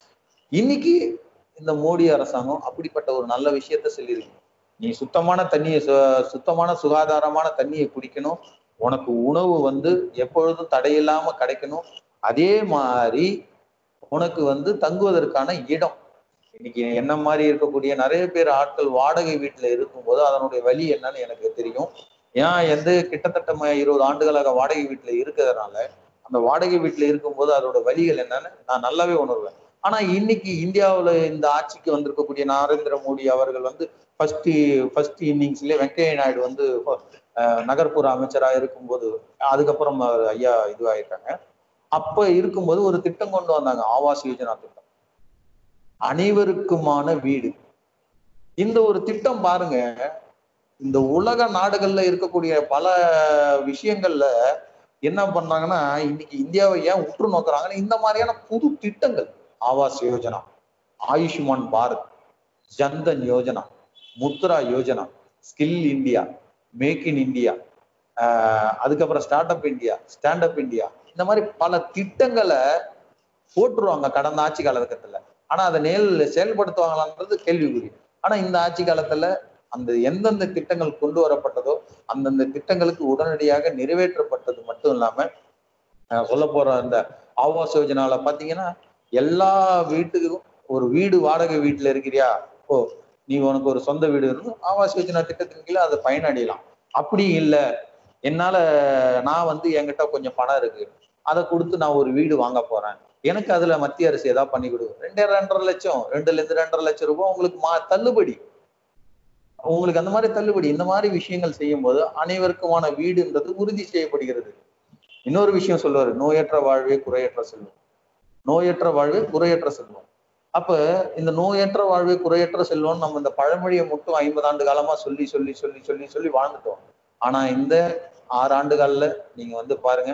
இன்னைக்கு இந்த மோடி அரசாங்கம் அப்படிப்பட்ட ஒரு நல்ல விஷயத்த சொல்லியிருக்கு. நீ சுத்தமான தண்ணியை சு- சுத்தமான சுகாதாரமான தண்ணியை குடிக்கணும். உனக்கு உணவு வந்து எப்பொழுதும் தடையில்லாம கிடைக்கணும். அதே மாதிரி உனக்கு வந்து தங்குவதற்கான இடம். இன்னைக்கு என்ன மாதிரி இருக்கக்கூடிய நிறைய பேர் ஆட்கள் வாடகை வீட்டுல இருக்கும்போது அதனுடைய வழி என்னன்னு எனக்கு தெரியும். ஏன் எந்த கிட்டத்தட்ட இருபது ஆண்டுகளாக வாடகை வீட்டுல இருக்கிறதுனால அந்த வாடகை வீட்டுல இருக்கும்போது அதோட வழிகள் என்னன்னு நான் நல்லாவே உணர்வேன். ஆனா இன்னைக்கு இந்தியாவுல இந்த ஆட்சிக்கு வந்திருக்கக்கூடிய நரேந்திர மோடி அவர்கள் வந்து ஃபர்ஸ்ட் ஃபர்ஸ்ட் இன்னிங்ஸ்லயே வெங்கையா நாயுடு வந்து நகர்ப்புற அமைச்சரா இருக்கும்போது அதுக்கப்புறம் ஐயா இதுவாயிருக்காங்க அப்ப இருக்கும்போது ஒரு திட்டம் கொண்டு வந்தாங்க ஆவாஸ் யோஜனா திட்டம். அனைவருக்குமான வீடு. இந்த ஒரு திட்டம் பாருங்க இந்த உலக நாடுகள்ல இருக்கக்கூடிய பல விஷயங்கள்ல என்ன பண்றாங்கன்னா இன்னைக்கு இந்தியாவை ஏன் உற்று நோக்குறாங்கன்னா இந்த மாதிரியான புது திட்டங்கள். Awas Yojana Ayushman Bharat Jan Dhan Yojana Mudra Yojana skill India make in India அதுக்கப்புறம் start up India stand up India இந்த மாதிரி பல திட்டங்களை போட்டுருவாங்க கடந்த ஆட்சி காலகட்டத்துல. ஆனா அதை நேல் செயல்படுத்துவாங்களான்றது கேள்விக்குறி. ஆனா இந்த ஆட்சி காலத்துல அந்த எந்தெந்த திட்டங்கள் கொண்டு வரப்பட்டதோ அந்தந்த திட்டங்களுக்கு உடனடியாக நிறைவேற்றப்பட்டது மட்டும் இல்லாம சொல்ல போற அந்த ஆவாஸ் யோஜனால பாத்தீங்கன்னா எல்லா வீட்டுக்கும் ஒரு வீடு வாடகை வீட்டுல இருக்கிறியா? ஓ நீ உனக்கு ஒரு சொந்த வீடு இருக்கும் ஆவாஸ் யோஜனா திட்டத்தின் கீழே அதை பயனடையலாம். அப்படி இல்லை. என்னால நான் வந்து என்கிட்ட கொஞ்சம் பணம் இருக்கு. அதை கொடுத்து நான் ஒரு வீடு வாங்க போறேன். எனக்கு அதுல மத்திய அரசு ஏதாவது பண்ணி கொடு ரெண்டே ரெண்டரை லட்சம் ரெண்டுல இருந்து ரெண்டரை லட்சம் ரூபாய் உங்களுக்கு மா தள்ளுபடி. உங்களுக்கு அந்த மாதிரி தள்ளுபடி இந்த மாதிரி விஷயங்கள் செய்யும் போது அனைவருக்குமான வீடுன்றது உறுதி செய்யப்படுகிறது. இன்னொரு விஷயம் சொல்லுவாரு நோயற்ற வாழ்வே குறையற்ற செல்வம். நோயற்ற வாழ்வே குறையற்ற செல்வம். அப்ப இந்த நோயற்ற வாழ்வே குறையற்ற செல்வம் நம்ம இந்த பழமொழியை மட்டும் ஐம்பது ஆண்டு காலமா சொல்லி சொல்லி சொல்லி சொல்லி சொல்லி வாழ்ந்துட்டோம். ஆனா இந்த ஆறு ஆண்டுகள்ல நீங்க வந்து பாருங்க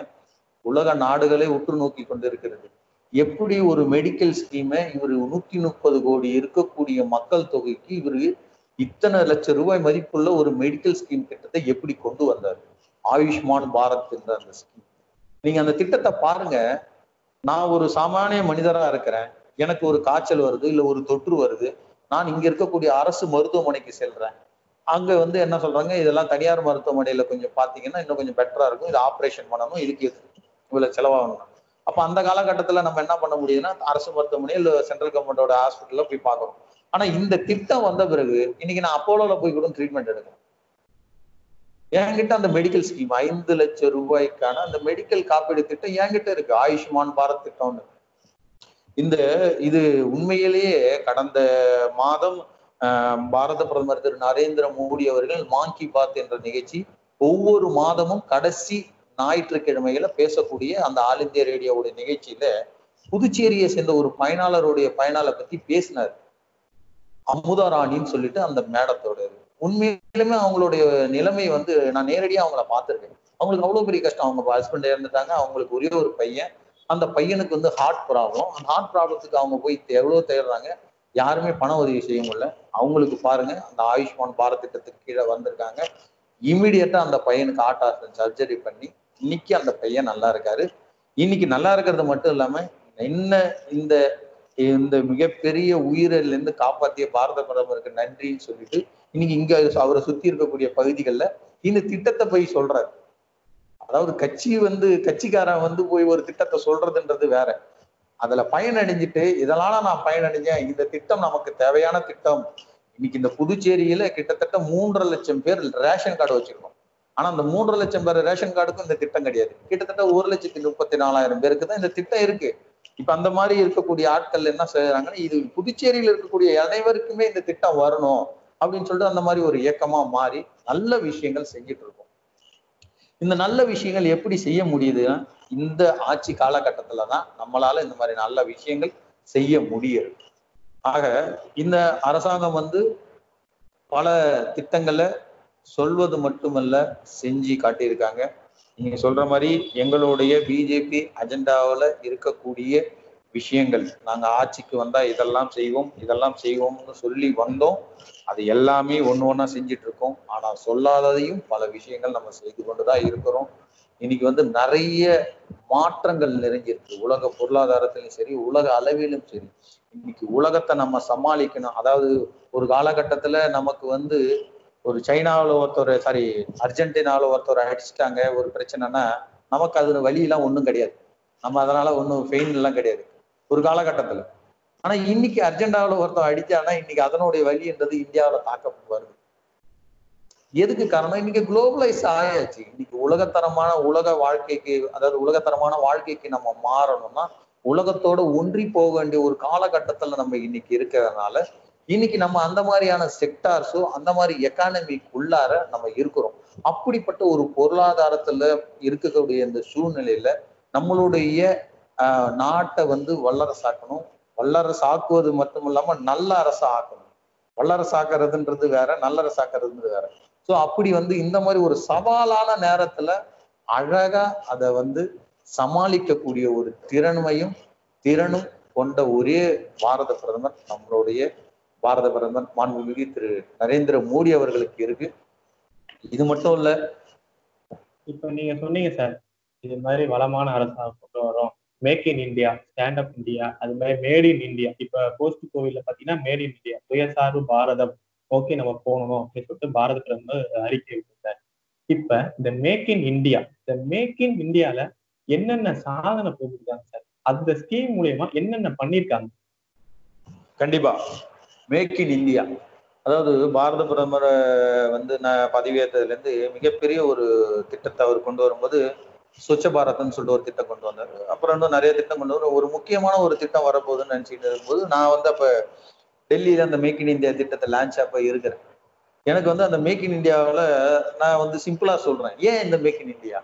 உலக நாடுகளே உற்று நோக்கி கொண்டு இருக்கிறது எப்படி ஒரு மெடிக்கல் ஸ்கீமை இவர் நூத்தி முப்பது கோடி இருக்கக்கூடிய மக்கள் தொகைக்கு இவரு இத்தனை லட்சம் ரூபாய் மதிப்புள்ள ஒரு மெடிக்கல் ஸ்கீம் திட்டத்தை எப்படி கொண்டு வந்தார்? ஆயுஷ்மான் பாரத் என்ற அந்த ஸ்கீம் நீங்க அந்த திட்டத்தை பாருங்க நான் ஒரு சாமானிய மனிதரா இருக்கிறேன். எனக்கு ஒரு காய்ச்சல் வருது இல்ல ஒரு தொற்று வருது. நான் இங்க இருக்கக்கூடிய அரசு மருத்துவமனைக்கு செல்றேன். அங்க வந்து என்ன சொல்றாங்க? இதெல்லாம் தனியார் மருத்துவமனையில கொஞ்சம் பாத்தீங்கன்னா இன்னும் கொஞ்சம் பெட்டரா இருக்கும். இது ஆப்ரேஷன் பண்ணணும். இதுக்கு இவ்வளவு செலவாகணும். அப்ப அந்த காலகட்டத்துல நம்ம என்ன பண்ண முடியுதுன்னா அரசு மருத்துவமனை இல்ல சென்ட்ரல் கவர்மெண்டோட ஹாஸ்பிட்டல்ல போய் பார்க்குறோம் ஆனா இந்த திட்டம் வந்த பிறகு இன்னைக்கு நான் அப்போலோல போய் கூட ட்ரீட்மெண்ட் எடுக்கிறேன் என்கிட்ட அந்த மெடிக்கல் ஸ்கீம் ஐந்து லட்சம் ரூபாய்க்கான அந்த மெடிக்கல் காப்பீடு திட்டம் என்கிட்ட இருக்கு. ஆயுஷ்மான் பாரத் திட்டம்னு. இந்த இது உண்மையிலேயே கடந்த மாதம் பாரத பிரதமர் திரு நரேந்திர மோடி அவர்கள் மாங்கி பாத் என்ற நிகழ்ச்சி ஒவ்வொரு மாதமும் கடைசி ஞாயிற்றுக்கிழமையில பேசக்கூடிய அந்த ஆல் இந்தியா ரேடியோவுடைய நிகழ்ச்சியில புதுச்சேரியை சேர்ந்த ஒரு பயனாளருடைய பயனாளை பத்தி பேசினார். அமுதா ராணின்னு சொல்லிட்டு அந்த மேடத்தோட உண்மையிலுமே அவங்களுடைய நிலைமை வந்து நான் நேரடியாக அவங்கள பார்த்துருக்கேன். அவங்களுக்கு அவ்வளோ பெரிய கஷ்டம். அவங்க ஹஸ்பண்ட் இறந்துட்டாங்க. அவங்களுக்கு ஒரே ஒரு பையன். அந்த பையனுக்கு வந்து ஹார்ட் ப்ராப்ளம் அந்த ஹார்ட் ப்ராப்ளத்துக்கு அவங்க போய் எவ்வளோ தேடுறாங்க. யாருமே பண உதவி செய்ய முடியல. அவங்களுக்கு பாருங்க. அந்த ஆயுஷ்மான் பாரத் திட்டத்துக்கு கீழே வந்திருக்காங்க. இமீடியட்டா அந்த பையனுக்கு ஹார்ட் ஆர்சன் சர்ஜரி பண்ணி இன்னைக்கு அந்த பையன் நல்லா இருக்காரு. இன்னைக்கு நல்லா இருக்கிறது மட்டும் இல்லாம என்ன இந்த இந்த மிகப்பெரிய உயிரில இருந்து காப்பாற்றிய பாரத பிரதமருக்கு நன்றின்னு சொல்லிட்டு இன்னைக்கு இங்க அவரை சுத்தி இருக்கக்கூடிய பகுதிகளில் இந்த திட்டத்தை போய் சொல்றாரு. அதாவது கட்சி வந்து கட்சிக்காரன் வந்து போய் ஒரு திட்டத்தை சொல்றதுன்றது வேற. அதுல பயனடைஞ்சிட்டு இதனால நான் பயனடைஞ்சேன் இந்த திட்டம் நமக்கு தேவையான திட்டம். இன்னைக்கு இந்த புதுச்சேரியில கிட்டத்தட்ட மூன்றரை லட்சம் பேர் ரேஷன் கார்டு வச்சிருக்கோம். ஆனா அந்த மூன்றரை லட்சம் பேர் ரேஷன் கார்டுக்கும் இந்த திட்டம் கிடையாது. கிட்டத்தட்ட ஒரு லட்சத்தி முப்பத்தி நாலாயிரம் பேருக்கு தான் இந்த திட்டம் இருக்கு. இப்ப அந்த மாதிரி இருக்கக்கூடிய ஆட்கள் என்ன செய்யறாங்கன்னா இது புதுச்சேரியில இருக்கக்கூடிய அனைவருக்குமே இந்த திட்டம் வரணும் அப்படின்னு சொல்லிட்டு அந்த மாதிரி ஒரு இயக்கமா மாறி நல்ல விஷயங்கள் செஞ்சுட்டு இருக்கோம். இந்த நல்ல விஷயங்கள் எப்படி செய்ய முடியுதுன்னா இந்த ஆட்சி காலகட்டத்துல தான் நம்மளால இந்த மாதிரி நல்ல விஷயங்கள் செய்ய முடியுது. ஆக இந்த அரசாங்கம் வந்து பல திட்டங்களை சொல்வது மட்டுமல்ல செஞ்சு காட்டியிருக்காங்க. நீங்க சொல்ற மாதிரி எங்களுடைய பிஜேபி அஜெண்டாவில் இருக்கக்கூடிய விஷயங்கள். நாங்க ஆட்சிக்கு வந்தா இதெல்லாம் செய்வோம் இதெல்லாம் செய்வோம்னு சொல்லி வந்தோம். அது எல்லாமே ஒன்று ஒன்றா செஞ்சுட்டு இருக்கோம் ஆனா சொல்லாததையும் பல விஷயங்கள் நம்ம செய்து கொண்டுதான் இருக்கிறோம். இன்னைக்கு வந்து நிறைய மாற்றங்கள் நிறைஞ்சிருக்கு. உலக பொருளாதாரத்திலும் சரி உலக அளவிலும் சரி. இன்னைக்கு உலகத்தை நம்ம சமாளிக்கணும். அதாவது ஒரு காலகட்டத்துல நமக்கு வந்து ஒரு சைனாவில் ஒருத்தர் சாரி அர்ஜென்டினாவில் ஒருத்தர் அடிச்சிட்டாங்க. ஒரு பிரச்சனைனா நமக்கு அது வழியெல்லாம் ஒன்றும் கிடையாது. நம்ம அதனால ஒன்றும் ஃபெயின் எல்லாம் கிடையாது. ஒரு காலகட்டத்துல. ஆனா இன்னைக்கு அர்ஜென்டாவில் ஒருத்தர் அடித்தானா இன்னைக்கு அதனுடைய வழின்றது இந்தியாவில் தாக்க வருது. எதுக்கு காரணம்? இன்னைக்கு குளோபலைஸ் ஆயாச்சு. இன்னைக்கு உலகத்தரமான உலக வாழ்க்கைக்கு அதாவது உலகத்தரமான வாழ்க்கைக்கு நம்ம மாறணும்னா உலகத்தோட ஒன்றி போக வேண்டிய ஒரு காலகட்டத்துல நம்ம இன்னைக்கு இருக்கிறதுனால இன்னைக்கு நம்ம அந்த மாதிரியான செக்டார்ஸோ அந்த மாதிரி எக்கானமிக்குள்ளார நம்ம இருக்கிறோம். அப்படிப்பட்ட ஒரு பொருளாதாரத்துல இருக்கக்கூடிய இந்த சூழ்நிலையில நம்மளுடைய ஆஹ் நாட்டை வந்து வல்லரசாக்கணும் வல்லரசாக்குவது மட்டும் இல்லாம நல்ல அரசா ஆக்கணும். வல்லரசாக்குறதுன்றது வேற நல்லரசாக்குறதுன்றது வேற. ஸோ அப்படி வந்து இந்த மாதிரி ஒரு சவாலான நேரத்துல அழகா அதை வந்து சமாளிக்கக்கூடிய ஒரு திறன்மையும் திறனும் கொண்ட ஒரே பாரத பிரதமர் நம்மளுடைய பாரத பிரதமர் மாண்புமிகு திரு நரேந்திர மோடி அவர்களுக்கு இருக்கு. இது மட்டும் இல்ல இப்ப நீங்க சொன்னீங்க சார் இது மாதிரி வளமான அரசாங்கம் கொண்டு வரோம். Make in India stand up India அது மாதிரி மேட் இன் இந்தியா இப்ப போஸ்ட் கோவில்ல பாத்தீங்கன்னா மேட் இன் இந்தியா சுயசார்பு பாரதம். ஓகே நம்ம போகணும் அப்படின்னு சொல்லிட்டு பாரத பிரதமர் அறிக்கை விட்டார் இப்ப இந்த மேக் இன் இந்தியா இந்த மேக் இன் இந்தியால என்னென்ன சாதனை போட்டுருக்காங்க சார்? அந்த ஸ்கீம் மூலியமா என்னென்ன பண்ணிருக்காங்க? கண்டிப்பா. மேக் இன் இந்தியா அதாவது பாரத பிரதமர் வந்து நான் பதவியேற்றதுலேருந்து மிகப்பெரிய ஒரு திட்டத்தை அவர் கொண்டு வரும்போது சுவச்ச பாரத்னு சொல்லிட்டு ஒரு திட்டம் கொண்டு வந்தார். அப்புறம் இன்னும் நிறைய திட்டம் கொண்டு வர ஒரு முக்கியமான ஒரு திட்டம் வரப்போகுதுன்னு நினைச்சிட்டு இருக்கும்போது நான் வந்து அப்போ டெல்லியில அந்த மேக் இன் இந்தியா திட்டத்தை லான்ச் அப்போ இருக்கிறேன். எனக்கு வந்து அந்த மேக் இன் இந்தியாவில் நான் வந்து சிம்பிளா சொல்றேன். ஏன் இந்த மேக் இன் இந்தியா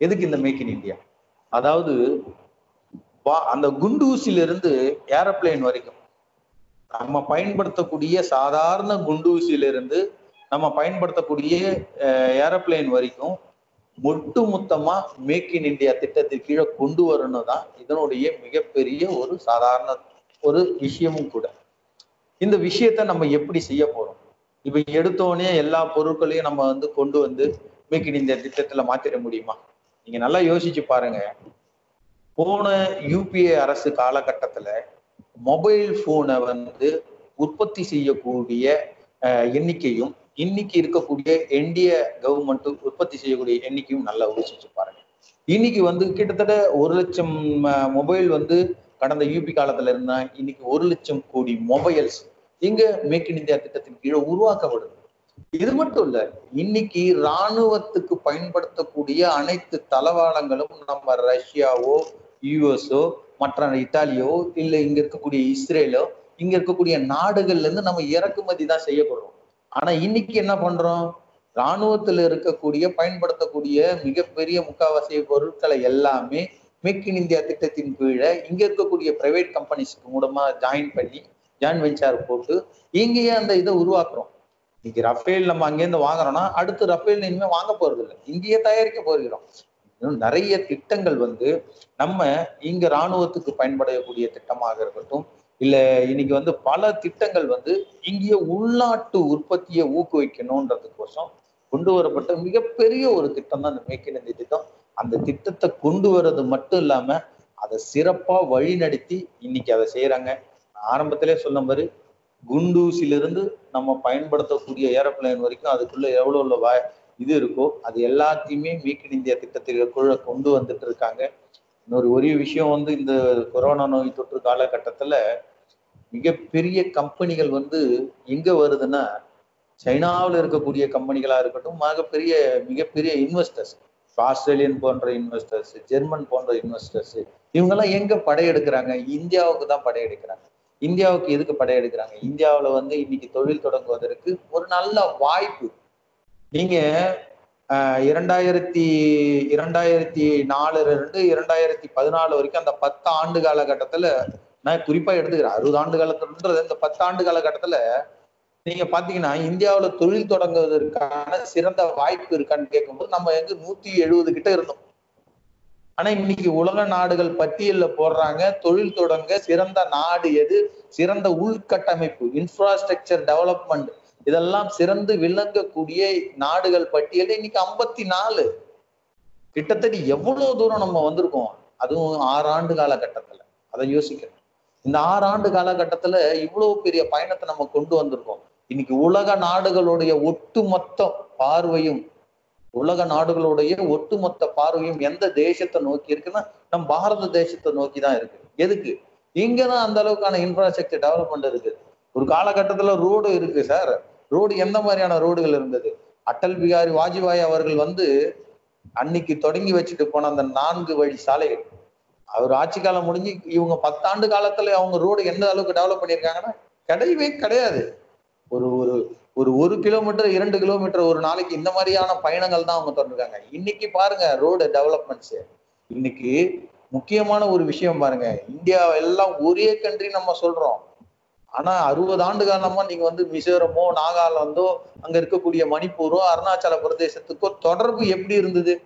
எதுக்கு இந்த மேக் இன் இந்தியா அதாவது அந்த குண்டூசில இருந்து ஏரோப்ளேன் வரைக்கும் நம்ம பயன்படுத்தக்கூடிய சாதாரண குண்டூசியிலிருந்து நம்ம பயன்படுத்தக்கூடிய ஏரோப்ளேன் வரைக்கும் ஒட்டு மொத்தமா மேக் இன் இந்தியா திட்டத்தின் கீழே கொண்டு வரணும் தான் இதனுடைய மிகப்பெரிய ஒரு சாதாரண ஒரு விஷயமும் கூட. இந்த விஷயத்த நம்ம எப்படி செய்ய போறோம்? இப்ப எடுத்தோடனே எல்லா பொருட்களையும் நம்ம வந்து கொண்டு வந்து மேக் இன் இந்தியா திட்டத்துல மாத்திர முடியுமா? நீங்க நல்லா யோசிச்சு பாருங்க. போன யூபிஏ அரசு காலகட்டத்துல மொபைல் போனை வந்து உற்பத்தி செய்யக்கூடிய எண்ணிக்கையும் இன்னைக்கு இருக்கக்கூடிய இந்திய கவர்மெண்ட் உற்பத்தி செய்யக்கூடிய எண்ணிக்கையும் நல்லா யோசிச்சு பாருங்க. இன்னைக்கு வந்து கிட்டத்தட்ட ஒரு லட்சம் மொபைல் வந்து கடந்த யூபி காலத்துல இருந்தா இன்னைக்கு ஒரு லட்சம் கோடி மொபைல்ஸ் இங்க மேக் இன் இந்தியா திட்டத்தின் கீழே உருவாக்கப்படுது. இது மட்டும் இல்ல இன்னைக்கு இராணுவத்துக்கு பயன்படுத்தக்கூடிய அனைத்து தளவாளங்களும் நம்ம ரஷ்யாவோ யுஎஸ்ஓ மற்ற இத்தாலியோ இல்ல இங்க இருக்கக்கூடிய இஸ்ரேலோ இங்க இருக்கக்கூடிய நாடுகள்ல இருந்து நம்ம இறக்குமதி தான் செய்யப்படுறோம். ஆனா இன்னைக்கு என்ன பண்றோம்? இராணுவத்துல இருக்கக்கூடிய பயன்படுத்தக்கூடிய மிகப்பெரிய முக்காவாசி பொருட்களை எல்லாமே மேக் இன் இந்தியா திட்டத்தின் கீழே இங்க இருக்கக்கூடிய பிரைவேட் கம்பெனிஸ்க்கு மூலமா ஜாயின் பண்ணி ஜாயின் வெஞ்சார் போட்டு இங்கேயே அந்த இதை உருவாக்குறோம். இன்னைக்கு ரஃபேல் நம்ம அங்கேருந்து வாங்குறோம்னா அடுத்து ரஃபேல் இனிமே வாங்க போறது இல்லை இங்கேயே தயாரிக்க போகிறோம். நிறைய திட்டங்கள் வந்து நம்ம இங்க இராணுவத்துக்கு பயன்படக்கூடிய திட்டமாக இருக்கட்டும் இல்ல இன்னைக்கு வந்து பல திட்டங்கள் வந்து இங்கேயே உள்நாட்டு உற்பத்தியை ஊக்குவிக்கணும்ன்றதுக்கோசம் கொண்டு வரப்பட்ட மிகப்பெரிய ஒரு திட்டம் தான் இந்த மேக் இன் திட்டம். அந்த திட்டத்தை கொண்டு வர்றது மட்டும் இல்லாம அதை சிறப்பா வழிநடத்தி இன்னைக்கு அதை செய்யறாங்க. ஆரம்பத்திலே சொன்ன மாதிரி குண்டூசிலிருந்து நம்ம பயன்படுத்தக்கூடிய ஏரோப்ளைன் வரைக்கும் அதுக்குள்ள எவ்வளவு உள்ள இது இருக்கோ அது எல்லாத்தையுமே மேக் இன் இந்தியா திட்டத்திற்குள்ள கொண்டு வந்துட்டு இருக்காங்க. இன்னொரு ஒரே விஷயம் வந்து இந்த கொரோனா நோய் தொற்று காலகட்டத்துல மிகப்பெரிய கம்பெனிகள் வந்து எங்க வருதுன்னா சைனாவில் இருக்கக்கூடிய கம்பெனிகளா இருக்கட்டும் மிகப்பெரிய மிகப்பெரிய இன்வெஸ்டர்ஸ் ஆஸ்திரேலியன் போன்ற இன்வெஸ்டர்ஸ் ஜெர்மன் போன்ற இன்வெஸ்டர்ஸ் இவங்கெல்லாம் எங்க படையெடுக்கிறாங்க? இந்தியாவுக்கு தான் படையெடுக்கிறாங்க. இந்தியாவுக்கு எதுக்கு படையெடுக்கிறாங்க? இந்தியாவுல வந்து இன்னைக்கு தொழில் தொடங்குவதற்கு ஒரு நல்ல வாய்ப்பு நீங்க ஆஹ், இரண்டாயிரத்தி இரண்டாயிரத்தி நாலுல இருந்து இரண்டாயிரத்தி பதினாலு வரைக்கும் அந்த பத்து ஆண்டு காலகட்டத்துல நான் குறிப்பா எடுத்துக்கிறேன். அறுபது ஆண்டு காலத்துன்றது இந்த பத்து ஆண்டு காலகட்டத்துல நீங்க பாத்தீங்கன்னா இந்தியாவுல தொழில் தொடங்குவதற்கான சிறந்த வாய்ப்பு இருக்கான்னு கேட்கும்போது நம்ம எங்க நூத்தி எழுபது கிட்ட இருந்தோம். ஆனா இன்னைக்கு உலக நாடுகள் பட்டியல்ல போடுறாங்க தொழில் தொடங்க சிறந்த நாடு எது? சிறந்த உள்கட்டமைப்பு இன்ஃப்ராஸ்ட்ரக்சர் டெவலப்மெண்ட் இதெல்லாம் சிறந்து விளங்கக்கூடிய நாடுகள் பட்டியல் இன்னைக்கு ஐம்பத்தி நாலு. கிட்டத்தட்ட எவ்வளவு தூரம் நம்ம வந்திருக்கோம்? அதுவும் ஆறு ஆண்டு காலகட்டத்துல. அதை யோசிக்கணும். இந்த ஆறு ஆண்டு காலகட்டத்துல இவ்வளவு பெரிய பயணத்தை நம்ம கொண்டு வந்திருக்கோம். இன்னைக்கு உலக நாடுகளுடைய ஒட்டுமொத்த பார்வையும் உலக நாடுகளுடைய ஒட்டுமொத்த பார்வையும் எந்த தேசத்தை நோக்கி இருக்குன்னா நம் பாரத தேசத்தை நோக்கி தான் இருக்கு. எதுக்கு? இங்கதான் அந்த அளவுக்கான இன்ஃப்ராஸ்ட்ரக்சர் டெவலப்மெண்ட் இருக்கு. ஒரு காலகட்டத்துல ரோடு இருக்கு சார் ரோடு எந்த மாதிரியான ரோடுகள் இருந்தது? அட்டல் பிகாரி வாஜ்பாய் அவர்கள் வந்து அன்னைக்கு தொடங்கி வச்சுட்டு போன அந்த நான்கு வழி சாலைகள். அவர் ஆட்சி காலம் முடிஞ்சு இவங்க பத்தாண்டு காலத்துல அவங்க ரோடு எந்த அளவுக்கு டெவலப் பண்ணியிருக்காங்கன்னா கிடையவே கிடையாது. ஒரு ஒரு ஒரு ஒரு கிலோமீட்டர் இரண்டு கிலோமீட்டர் ஒரு நாளைக்கு இந்த மாதிரியான பயணங்கள் தான் அவங்க தொடர்ந்துருக்காங்க. இன்னைக்கு பாருங்க ரோடு டெவலப்மெண்ட்ஸ் இன்னைக்கு முக்கியமான ஒரு விஷயம் பாருங்க இந்தியா எல்லாம் ஒரே கண்ட்ரி நம்ம சொல்றோம். ஆனா அறுபது ஆண்டு காலமா நீங்க வந்து மிசோரமோ நாகாலாந்தோ அங்க இருக்கக்கூடிய மணிப்பூரோ அருணாச்சல பிரதேசத்துக்கோ தொடர்பு எப்படி இருந்தது?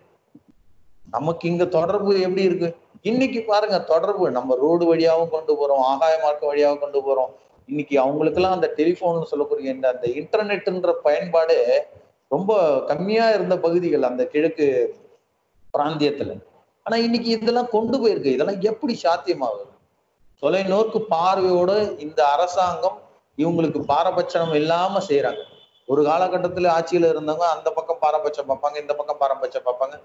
நமக்கு இங்க தொடர்பு எப்படி இருக்கு? இன்னைக்கு பாருங்க தொடர்பு. நம்ம ரோடு வழியாவும் கொண்டு போறோம் ஆகாய மார்க்கம் வழியாகவும் கொண்டு போறோம். இன்னைக்கு அவங்களுக்கெல்லாம் அந்த டெலிஃபோன் சொல்லக்கூடிய இந்த அந்த இன்டர்நெட்ன்ற பயன்பாடு ரொம்ப கம்மியா இருந்த பகுதிகள் அந்த கிழக்கு பிராந்தியத்துல. ஆனா இன்னைக்கு இதெல்லாம் கொண்டு போயிருக்கு. இதெல்லாம் எப்படி சாத்தியமாகுது? தொலைநோக்கு பார்வையோடு இந்த அரசாங்கம் இவங்களுக்கு பாரபட்சம் இல்லாம செய்யறாங்க ஒரு காலகட்டத்துல ஆட்சியில இருந்தவங்க அந்த பக்கம் பாரபட்சம் பார்ப்பாங்க இந்த பக்கம் பாரபட்சம் பார்ப்பாங்க.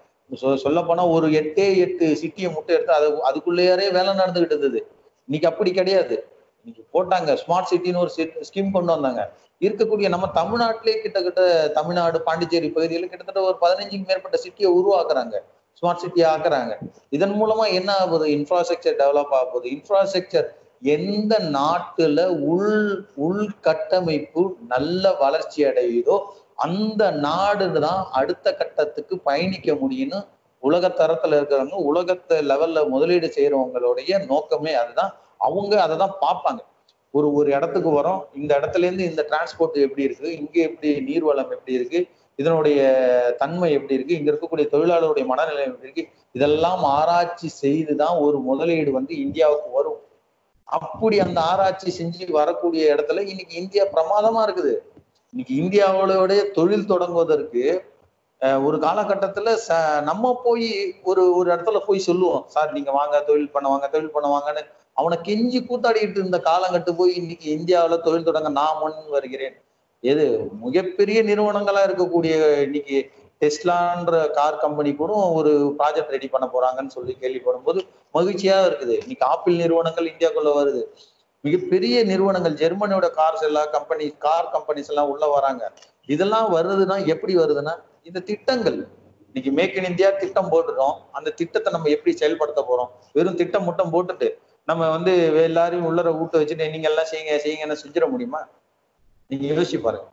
சொல்ல போனா ஒரு எட்டே எட்டு சிட்டியை முட்டை எடுத்து அது அதுக்குள்ளேயே வேலை நடந்துகிட்டு இருந்தது. இன்னைக்கு அப்படி கிடையாது. இன்னைக்கு போட்டாங்க ஸ்மார்ட் சிட்டின்னு ஒரு ஸ்கீம் கொண்டு வந்தாங்க. இருக்கக்கூடிய நம்ம தமிழ்நாட்டிலே கிட்டத்தட்ட தமிழ்நாடு பாண்டிச்சேரி பகுதியில் கிட்டத்தட்ட ஒரு பதினஞ்சுக்கு மேற்பட்ட சிட்டியை உருவாக்குறாங்க. ஸ்மார்ட் சிட்டி ஆக்குறாங்க. இதன் மூலமா என்ன ஆகுது? இன்ஃப்ராஸ்ட்ரக்சர் டெவலப் ஆக போகுது இன்ஃப்ராஸ்ட்ரக்சர் எந்த நாட்டுல உள் உள்கட்டமைப்பு நல்ல வளர்ச்சி அடையுதோ அந்த நாடு தான் அடுத்த கட்டத்துக்கு பயணிக்க முடியும்னு உலக தரத்துல இருக்கிறவங்க உலகத்தை லெவல்ல முதலீடு செய்யறவங்களுடைய நோக்கமே அதுதான். அவங்க அதை தான் பார்ப்பாங்க. ஒரு ஒரு இடத்துக்கு வரோம். இந்த இடத்துல இருந்து இந்த டிரான்ஸ்போர்ட் எப்படி இருக்கு? இங்க எப்படி நீர்வளம் எப்படி இருக்கு? இதனுடைய தன்மை எப்படி இருக்கு? இங்க இருக்கக்கூடிய தொழிலாளருடைய மனநிலை எப்படி இருக்கு? இதெல்லாம் ஆராய்ச்சி செய்துதான் ஒரு முதலீடு வந்து இந்தியாவுக்கு வரும். அப்படி அந்த ஆராய்ச்சி செஞ்சு வரக்கூடிய இடத்துல இன்னைக்கு இந்தியா பிரமாதமா இருக்குது. இன்னைக்கு இந்தியாவோடைய தொழில் தொடங்குவதற்கு ஒரு காலகட்டத்துல ச நம்ம போய் ஒரு ஒரு இடத்துல போய் சொல்லுவோம். சார் நீங்க வாங்க தொழில் பண்ண வாங்க தொழில் பண்ண வாங்கன்னு அவனை கெஞ்சி கூத்தாடிட்டு இருந்த காலங்கட்டு போய் இன்னைக்கு இந்தியாவில தொழில் தொடங்க நான் முன் வருகிறேன். எது? மிகப்பெரிய நிறுவனங்களா இருக்கக்கூடிய இன்னைக்கு டெஸ்லான்ற கார் கம்பெனி கூட ஒரு ப்ராஜெக்ட் ரெடி பண்ண போறாங்கன்னு சொல்லி கேள்விப்படும் போது மகிழ்ச்சியா இருக்குது. இன்னைக்கு ஆப்பிள் நிறுவனங்கள் இந்தியாக்குள்ள வருது. மிகப்பெரிய நிறுவனங்கள் ஜெர்மனியோட கார்ஸ் எல்லாம் கம்பெனி கார் கம்பெனிஸ் எல்லாம் உள்ள வராங்க. இதெல்லாம் வருதுன்னா எப்படி வருதுன்னா இந்த திட்டங்கள். இன்னைக்கு மேக் இன் இந்தியா திட்டம் போட்டுட்டோம் அந்த திட்டத்தை நம்ம எப்படி செயல்படுத்த போறோம்? வெறும் திட்டம் மட்டும் போட்டுட்டு நம்ம வந்து எல்லாரையும் உள்ளர ஊட்ட வச்சுட்டு நீங்க எல்லாம் செய்யுங்க செய்யுங்கன்னு செஞ்சிட முடியுமா? நீங்க யோசிச்சு பாருங்க.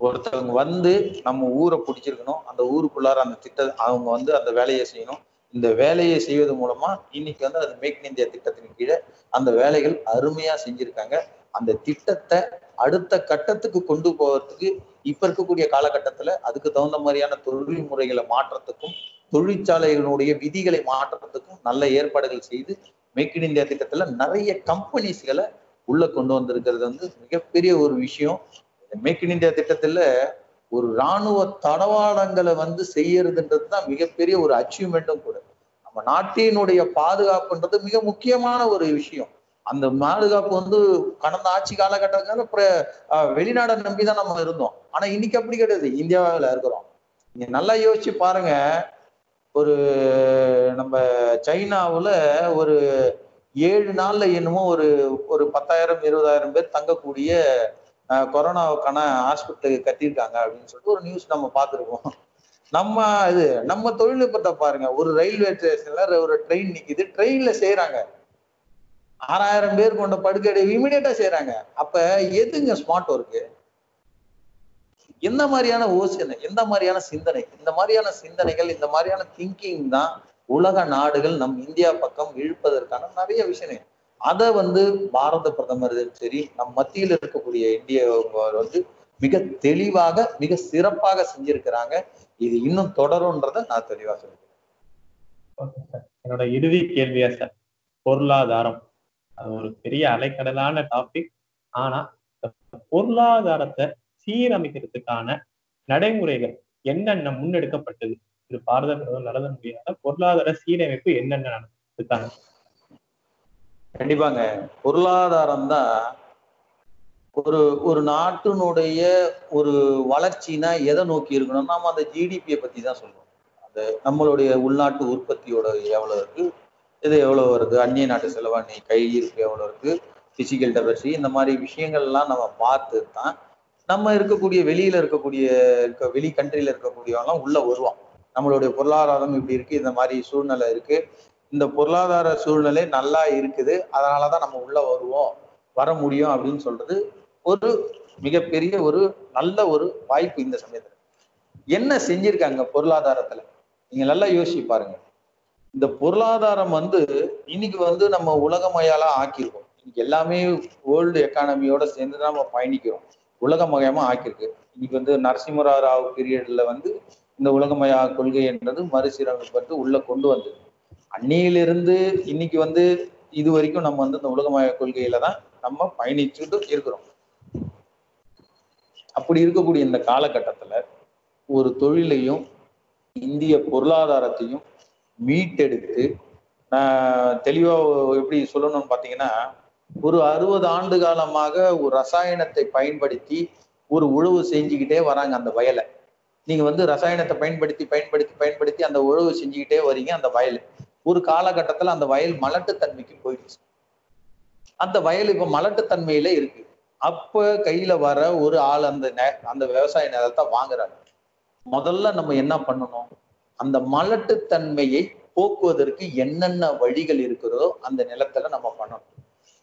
ஒருத்தவங்க வந்து நம்ம ஊரை பிடிச்சிருக்கணும் அந்த ஊருக்குள்ளார அந்த திட்ட அவங்க வந்து அந்த வேலையை செய்யணும். இந்த வேலையை செய்வது மூலமா இன்னைக்கு வந்து அது மேக் இன் இந்தியா திட்டத்தின் கீழே அந்த வேலைகள் அருமையா செஞ்சிருக்காங்க. அந்த திட்டத்தை அடுத்த கட்டத்துக்கு கொண்டு போவதுக்கு இப்ப இருக்கக்கூடிய காலகட்டத்துல அதுக்கு தகுந்த மாதிரியான தொழில் முறைகளை மாற்றத்துக்கும் தொழிற்சாலைகளுடைய விதிகளை மாற்றத்துக்கும் நல்ல ஏற்பாடுகள் செய்து மேக் இன் இந்தியா திட்டத்துல நிறைய கம்பெனிஸ்களை உள்ள கொண்டு வந்திருக்கிறது வந்து மிகப்பெரிய ஒரு விஷயம். மேக் இன் இந்தியா திட்டத்துல ஒரு இராணுவ தடவாடங்களை வந்து செய்யறதுன்றது தான் மிகப்பெரிய ஒரு அச்சீவ்மெண்ட்டும் கூட. நம்ம நாட்டினுடைய பாதுகாப்புன்றது மிக முக்கியமான ஒரு விஷயம். அந்த பாதுகாப்பு வந்து கடந்த ஆட்சி காலகட்டத்துல வெளிநாடை நம்பிதான் நம்ம இருந்தோம். ஆனா இன்னைக்கு அப்படி கிடையாது. இந்தியாவில் இருக்கிறோம். நீங்க நல்லா யோசிச்சு பாருங்க. ஒரு நம்ம சைனாவுல ஒரு ஏழு நாள்ல என்னமோ ஒரு ஒரு பத்தாயிரம் இருபதாயிரம் பேர் தங்கக்கூடிய கொரோனாவுக்கான ஹாஸ்பிட்டல் கட்டியிருக்காங்க அப்படின்னு சொல்லிட்டு ஒரு நியூஸ் நம்ம பார்த்துருக்கோம். நம்ம இது நம்ம தொழில்நுட்பத்தை பாருங்க. ஒரு ரயில்வே ஸ்டேஷன்ல ஒரு ட்ரெயின் நிக்குது. ட்ரெயின்ல செய்யறாங்க ஆறாயிரம் பேர் கொண்ட படுக்கை இமீடியட்டா செய்யறாங்க அப்ப எதுங்க ஸ்மார்ட் ஒர்க்கு எந்த மாதிரியான யோசனை எந்த மாதிரியான சிந்தனை? இந்த மாதிரியான சிந்தனைகள் இந்த மாதிரியான திங்கிங் தான் உலக நாடுகள் நம் இந்தியா பக்கம் இழுப்பதற்கான நிறைய விஷயம் அதை வந்து பாரத பிரதமர் சரி நம் மத்தியில் இருக்கக்கூடிய இந்திய வந்து மிக தெளிவாக மிக சிறப்பாக செஞ்சிருக்கிறாங்க. இது இன்னும் தொடரும்ன்றத நான் தெளிவா சொல்றேன் என்னோட இறுதி கேள்வியா சார்? பொருளாதாரம். அது ஒரு பெரிய அலைக்கடலான டாபிக் ஆனா பொருளாதாரத்தை சீரமைக்கிறதுக்கான நடைமுறைகள் என்னென்ன முன்னெடுக்கப்பட்டது? இது பாரத பிரதமர் நடத்த முடியாத? பொருளாதார சீரமைப்பு என்னென்ன நடந்துட்டாங்க கண்டிப்பாங்க. பொருளாதாரம் தான் ஒரு ஒரு நாட்டினுடைய ஒரு வளர்ச்சினா எதை நோக்கி இருக்கணும்? நாம அந்த ஜிடிபியை பத்தி தான் சொல்லுவோம் அந்த நம்மளுடைய உள்நாட்டு உற்பத்தியோட எவ்வளவு இருக்கு? இது எவ்வளவு வருது அந்நிய நாட்டு செலவாணி கையிருப்பு எவ்வளவு இருக்கு? பிசிக்கல் டெபசி இந்த மாதிரி விஷயங்கள்லாம் நம்ம பார்த்து தான் நம்ம இருக்கக்கூடிய வெளியில இருக்கக்கூடிய இருக்க வெளி கண்ட்ரில இருக்கக்கூடியவங்கலாம் உள்ள வருவான் நம்மளுடைய பொருளாதாரம் இப்படி இருக்கு இந்த மாதிரி சூழ்நிலை இருக்கு. இந்த பொருளாதார சூழ்நிலை நல்லா இருக்குது அதனாலதான் நம்ம உள்ள வருவோம் வர முடியும் அப்படின்னு சொல்றது ஒரு மிகப்பெரிய ஒரு நல்ல ஒரு வாய்ப்பு இந்த சமயத்துல. என்ன செஞ்சிருக்காங்க பொருளாதாரத்துல? நீங்க நல்லா யோசிச்சு பாருங்க. இந்த பொருளாதாரம் வந்து இன்னைக்கு வந்து நம்ம உலகமயாலா ஆக்கியிருக்கோம். இன்னைக்கு எல்லாமே வேர்ல்டு எக்கானமியோட சேர்ந்து தான் நம்ம பயணிக்கிறோம். உலகமயமா ஆக்கியிருக்கு. இன்னைக்கு வந்து நரசிம்மரா ராவ் பீரியட்ல வந்து இந்த உலகமயா கொள்கை என்றது மறுசீரமைப்பட்டு உள்ள கொண்டு வந்தது. அன்னையிலிருந்து இன்னைக்கு வந்து இது வரைக்கும் நம்ம வந்து இந்த உலகமய கொள்கையில தான் நம்ம பயணிச்சுட்டு இருக்கிறோம். அப்படி இருக்கக்கூடிய இந்த காலகட்டத்துல ஒரு தொழிலையும் இந்திய பொருளாதாரத்தையும் மீட்டெடுத்து தெளிவா எப்படி சொல்லணும்னு பாத்தீங்கன்னா ஒரு அறுபது ஆண்டு காலமாக ஒரு ரசாயனத்தை பயன்படுத்தி ஒரு உழவு செஞ்சுக்கிட்டே வராங்க அந்த வயலை. நீங்க வந்து ரசாயனத்தை பயன்படுத்தி பயன்படுத்தி பயன்படுத்தி அந்த உழவு செஞ்சுக்கிட்டே வரீங்க அந்த வயல். ஒரு காலகட்டத்துல அந்த வயல் மலட்டுத்தன்மைக்கு போயிடுச்சு. அந்த வயல் இப்ப மலட்டுத்தன்மையில இருக்கு. அப்ப கையில வர ஒரு ஆள் அந்த அந்த விவசாய நிலத்தை வாங்குறாங்க முதல்ல நம்ம என்ன பண்ணணும்? அந்த மலட்டுத்தன்மையை போக்குவதற்கு என்னென்ன வழிகள் இருக்கிறதோ அந்த நிலத்துல நம்ம பண்ணணும்.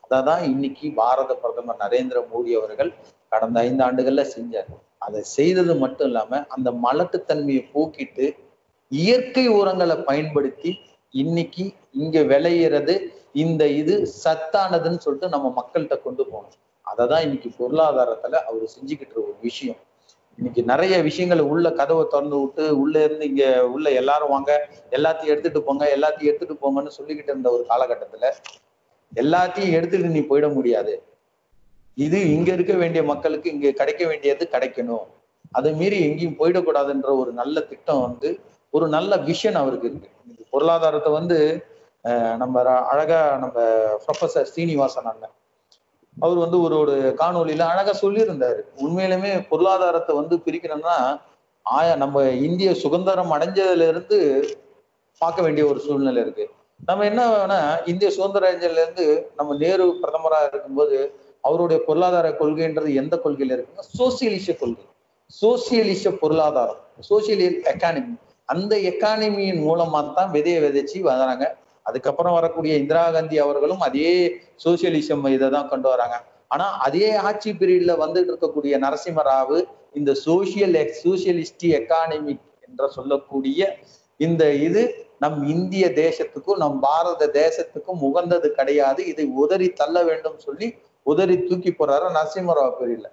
அததான் இன்னைக்கு பாரத பிரதமர் நரேந்திர மோடி அவர்கள் கடந்த ஐந்து ஆண்டுகள்ல செஞ்சார். அதை செய்தது மட்டும் இல்லாம அந்த மலட்டுத்தன்மையை போக்கிட்டு இயற்கை உரங்களை பயன்படுத்தி இன்னைக்கு இங்க விளையிறது இந்த இது சத்தானதுன்னு சொல்லிட்டு நம்ம மக்கள்கிட்ட கொண்டு போகணும். அதை தான் இன்னைக்கு பொருளாதாரத்துல அவர் செஞ்சுக்கிட்டு ஒரு விஷயம். இன்னைக்கு நிறைய விஷயங்களை உள்ள கதவை திறந்து விட்டு உள்ள இருந்து இங்க உள்ள எல்லாரும் வாங்க எல்லாத்தையும் எடுத்துட்டு போங்க எல்லாத்தையும் எடுத்துட்டு போங்கன்னு சொல்லிக்கிட்டு இருந்த ஒரு காலகட்டத்துல எல்லாத்தையும் எடுத்துட்டு நீ போயிட முடியாது. இது இங்க இருக்க வேண்டிய மக்களுக்கு இங்க கிடைக்க வேண்டியது கிடைக்கணும். அதை மீறி எங்கேயும் போயிடக்கூடாதுன்ற ஒரு நல்ல திட்டம் வந்து ஒரு நல்ல விஷன் அவருக்கு இருக்கு. பொருளாதாரத்தை வந்து நம்ம அழகா நம்ம ப்ரொஃபசர் ஸ்ரீனிவாசன் அண்ணன். அவர் வந்து ஒரு ஒரு காணொலியில அழகா சொல்லியிருந்தாரு. உண்மையிலுமே பொருளாதாரத்தை வந்து பிரிக்கணும்னா ஆயா நம்ம இந்திய சுதந்திரம் அடைஞ்சதுல இருந்து பார்க்க வேண்டிய ஒரு சூழ்நிலை இருக்கு. நம்ம என்ன வேணா இந்திய சுதந்திர அடைஞ்சதுல இருந்து நம்ம நேரு பிரதமரா இருக்கும்போது அவருடைய பொருளாதார கொள்கைன்றது எந்த கொள்கையில இருக்குன்னா சோசியலிச கொள்கை. சோசியலிச பொருளாதாரம் சோசியல் எக்கானமி அந்த எக்கானமியின் மூலமா தான் விதையை விதைச்சு வராங்க அதுக்கப்புறம் வரக்கூடிய இந்திரா காந்தி அவர்களும் அதே சோசியலிசம் இதை தான் கொண்டு வராங்க. ஆனா அதே ஆட்சி பீரியட்ல வந்துட்டு இருக்கக்கூடிய நரசிம்மராவு இந்த சோசியல் சோசியலிஸ்டி எக்கானமி என்ற சொல்லக்கூடிய இந்த இது நம் இந்திய தேசத்துக்கும் நம் பாரத தேசத்துக்கும் உகந்தது கிடையாது. இதை உதறி தள்ள வேண்டும் சொல்லி உதறி தூக்கி போறாரு? நரசிம்மராவ் பெரியல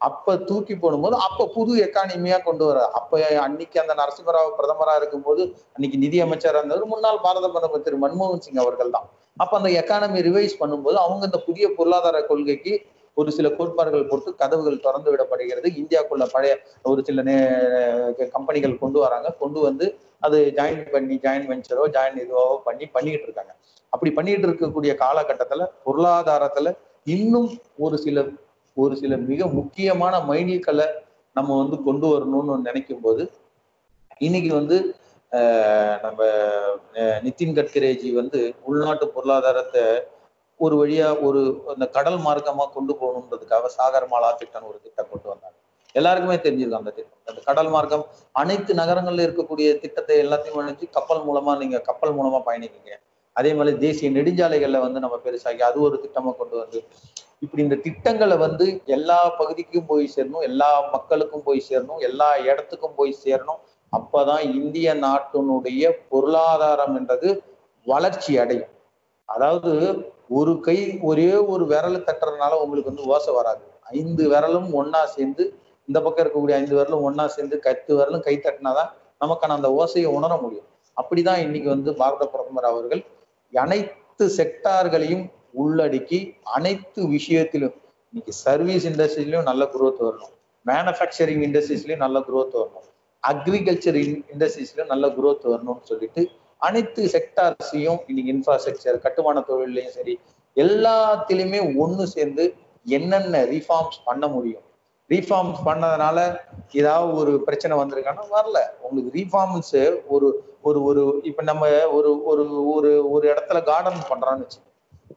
அப்ப தூக்கி போடும்போது அப்ப புது எக்கானமியா கொண்டு வர அப்ப அன்னைக்கு அந்த நரசிம்மராவ் பிரதமரா இருக்கும்போது அன்னைக்கு நிதியமைச்சரா இருந்தவர் முன்னாள் பாரத பிரதமர் திரு மன்மோகன் சிங் அவர்கள் தான் அப்ப அந்த எக்கானமி ரிவைஸ் பண்ணும்போது அவங்க இந்த புதிய பொருளாதார கொள்கைக்கு ஒரு சில கோட்பாடுகள் போட்டு கதவுகள் திறந்து விடப்படுகிறது. இந்தியாக்குள்ள பழைய ஒரு சில கம்பெனிகள் கொண்டு வராங்க. கொண்டு வந்து அது ஜாயின் பண்ணி ஜாயின் வெஞ்சரோ ஜாயின் இதுவோ பண்ணி பண்ணிக்கிட்டு இருக்காங்க. அப்படி பண்ணிட்டு இருக்கக்கூடிய காலகட்டத்துல பொருளாதாரத்துல இன்னும் ஒரு சில ஒரு சில மிக முக்கியமான மைல்கல்லை நம்ம வந்து கொண்டு வரணும்னு நினைக்கும் போது இன்னைக்கு வந்து நம்ம அஹ், நிதின் கட்கரேஜி வந்து உள்நாட்டு பொருளாதாரத்தை ஒரு வழியா ஒரு அந்த கடல் மார்க்கமா கொண்டு போகணுன்றதுக்காக சாகர்மாலா திட்டம் ஒரு திட்டம் கொண்டு வந்தாங்க. எல்லாருக்குமே தெரிஞ்சிருக்கும் அந்த திட்டம். அந்த கடல் மார்க்கம் அனைத்து நகரங்கள்ல இருக்கக்கூடிய திட்டத்தை எல்லாத்தையும் அணைச்சு கப்பல் மூலமா நீங்க கப்பல் மூலமா பயணிக்கீங்க அதே மாதிரி தேசிய நெடுஞ்சாலைகள்ல வந்து நம்ம பெருசாக்கி அது ஒரு திட்டமா கொண்டு வந்து இப்படி இந்த திட்டங்களை வந்து எல்லா பகுதிக்கும் போய் சேரணும் எல்லா மக்களுக்கும் போய் சேரணும் எல்லா இடத்துக்கும் போய் சேரணும். அப்பதான் இந்திய நாட்டினுடைய பொருளாதாரம் என்றது வளர்ச்சி அடையும். அதாவது ஒரு கை ஒரே ஒரு விரல் தட்டுறதுனால உங்களுக்கு வந்து ஓசை வராது. ஐந்து விரலும் ஒன்னா சேர்ந்து இந்த பக்கம் இருக்கக்கூடிய ஐந்து விரலும் ஒன்னா சேர்ந்து கத்து விரலும் கை தட்டினாதான் நமக்கான அந்த ஓசையை உணர முடியும். அப்படிதான் இன்னைக்கு வந்து பாரத பிரதமர் அவர்கள் அனைத்து செக்டார்களையும் உள்ளடக்கி அனைத்து விஷயத்திலும் இன்னைக்கு சர்வீஸ் இண்டஸ்ட்ரியிலும் நல்ல குரோத் வரணும். மேனுஃபேக்சரிங் இண்டஸ்ட்ரீஸ்லயும் நல்ல குரோத் வரணும். அக்ரிகல்ச்சர் இண்டஸ்ட்ரீஸ்லயும் நல்ல குரோத் வரணும்னு சொல்லிட்டு அனைத்து செக்டார்ஸையும் இன்னைக்கு இன்ஃப்ராஸ்ட்ரக்சர் கட்டுமான தொழிலையும் சரி எல்லாத்திலுமே ஒன்று சேர்ந்து என்னென்ன ரீஃபார்ம்ஸ் பண்ண முடியும்? ரீஃபார்ம்ஸ் பண்ணதுனால ஏதாவது ஒரு பிரச்சனை வந்திருக்கான்னா வரல. உங்களுக்கு ரீஃபார்ம்ஸ் ஒரு ஒரு ஒரு இப்ப நம்ம ஒரு ஒரு ஒரு ஒரு இடத்துல கார்டன் பண்றோம்னு வச்சு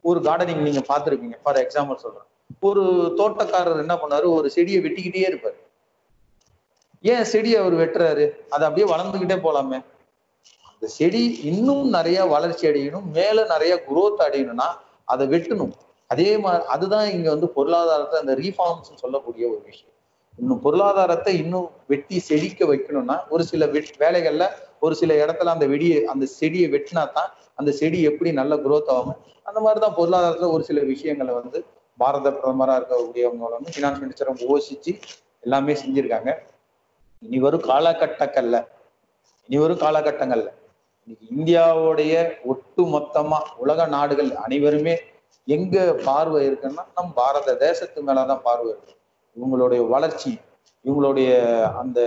ஒரு கார்டனிங் நீங்க பாத்துருப்பீங்க ஃபார் எக்ஸாம்பிள் சொல்றேன். ஒரு தோட்டக்காரர் என்ன பண்ணாரு? ஒரு செடியை வெட்டிக்கிட்டே இருப்பாரு. ஏன் செடியை அவர் வெட்டுறாரு? அது அப்படியே வளர்ந்துகிட்டே போலாமே. அந்த செடி இன்னும் நிறைய வளர்ச்சி அடையணும். மேல நிறைய குரோத் அடையணும்னா அதை வெட்டணும். அதே மாதிரி அதுதான் இங்க வந்து பொருளாதாரத்தை அந்த ரீஃபார்ம்ஸ் சொல்லக்கூடிய ஒரு விஷயம். இன்னும் பொருளாதாரத்தை இன்னும் வெட்டி செழிக்க வைக்கணும்னா ஒரு சில வேலைகள்ல ஒரு சில இடத்துல அந்த வெடியை அந்த செடியை வெட்டினா தான் அந்த செடி எப்படி நல்ல குரோத் ஆகும் அந்த மாதிரி தான் பொருளாதாரத்துல ஒரு சில விஷயங்களை வந்து பாரத பிரதமரா இருக்கக்கூடியவங்க வந்து ஃபினான்ஸ் மினிஸ்டரும் யோசிச்சு எல்லாமே செஞ்சிருக்காங்க. இனி வரும் காலகட்டங்கள்ல இனி வரும் காலகட்டங்கள்ல. இன்னைக்கு இந்தியாவுடைய ஒட்டு மொத்தமா உலக நாடுகள் அனைவருமே எங்க பார்வை இருக்குன்னா நம் பாரத தேசத்து மேலதான் பார்வை இருக்கு. இவங்களுடைய வளர்ச்சி இவங்களுடைய அந்த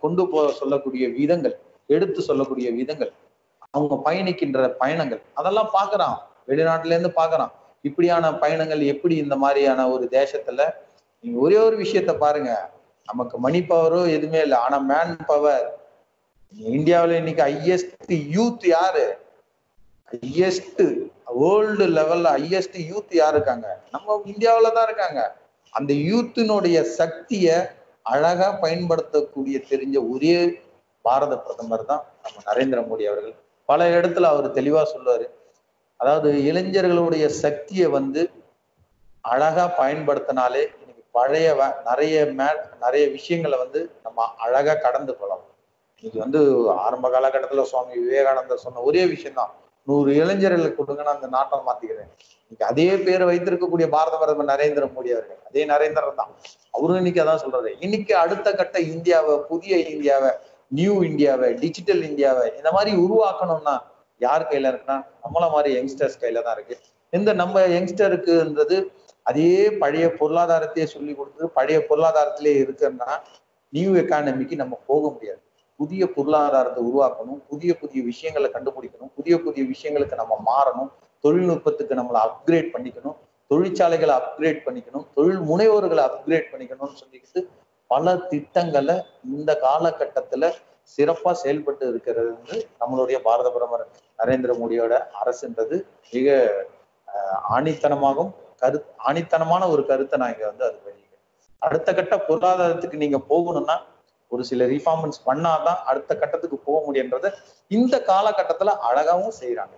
கொண்டு போ சொல்லக்கூடிய விதங்கள் எடுத்து சொல்லக்கூடிய விதங்கள் அவங்க பயணிக்கின்ற பயணங்கள் அதெல்லாம் பார்க்கறான். வெளிநாட்டுல இருந்து பார்க்கறான். இப்படியான பயணங்கள் எப்படி இந்த மாதிரியான ஒரு தேசத்துல நீங்க ஒரே ஒரு விஷயத்த பாருங்க. நமக்கு மணி பவரோ எதுவுமே இல்லை. ஆனா மேன் பவர் இந்தியாவுல இன்னைக்கு ஹையஸ்ட் யூத் யாரு? ஹையஸ்ட் வேர்ல்டு லெவல்ல ஹையஸ்ட் யூத் யார் இருக்காங்க? நம்ம இந்தியாவில தான் இருக்காங்க. அந்த யூத்தினுடைய சக்தியை அழகா பயன்படுத்தக்கூடிய தெரிஞ்ச ஒரே பாரத பிரதமர் தான் நம்ம நரேந்திர மோடி அவர்கள். பல இடத்துல அவர் தெளிவா சொல்லுவாரு. அதாவது இளைஞர்களுடைய சக்தியை வந்து அழகா பயன்படுத்தினாலே இன்னைக்கு பழைய நிறைய மே நிறைய விஷயங்களை வந்து நம்ம அழகா கடந்து கொள்ளலாம் இன்னைக்கு வந்து ஆரம்ப காலகட்டத்துல சுவாமி விவேகானந்தர் சொன்ன ஒரே விஷயம்தான். நூறு இளைஞர்களுக்கு கொடுங்க நான் அந்த நாட்டை மாத்திக்கிறேன். இன்னைக்கு அதே பேரை வைத்திருக்கக்கூடிய பாரத பிரதமர் நரேந்திர மோடி அவர்கள் அதே நரேந்திரன் தான். அவரும் இன்னைக்கு அதான் சொல்றாரு. இன்னைக்கு அடுத்த கட்ட இந்தியாவை புதிய இந்தியாவை நியூ இந்தியாவை டிஜிட்டல் இந்தியாவை இந்த மாதிரி உருவாக்கணும்னா யார் கையில இருக்குன்னா நம்மள மாதிரி யங்ஸ்டர்ஸ் கையில தான் இருக்கு. இந்த நம்ம யங்ஸ்டருக்குன்றது அதே பழைய பொருளாதாரத்தையே சொல்லி கொடுத்து பழைய பொருளாதாரத்திலே இருக்குன்னா நியூ எக்கானமிக்கு நம்ம போக முடியாது. புதிய பொருளாதாரத்தை உருவாக்கணும் புதிய புதிய விஷயங்களை கண்டுபிடிக்கணும் புதிய புதிய விஷயங்களுக்கு நம்ம மாறணும் தொழில்நுட்பத்துக்கு நம்மளை அப்கிரேட் பண்ணிக்கணும் தொழிற்சாலைகளை அப்கிரேட் பண்ணிக்கணும் தொழில் முனைவோர்களை அப்கிரேட் பண்ணிக்கணும்னு சொல்லிக்கிட்டு பல திட்டங்களை இந்த காலகட்டத்துல சிறப்பா செயல்பட்டு இருக்கிறது வந்து நம்மளுடைய பாரத பிரதமர் நரேந்திர மோடியோட அரசுன்றது. மிக ஆணித்தனமாகவும் கரு ஆணித்தனமான ஒரு கருத்தை நான் இங்க வந்து அது வெளியிடுறேன். அடுத்த கட்ட பொருளாதாரத்துக்கு நீங்க போகணும்னா ஒரு சில ரீஃபார்மன்ஸ் பண்ணாதான் அடுத்த கட்டத்துக்கு போக முடியுன்றத இந்த காலகட்டத்துல அழகாவும் செய்யறாங்க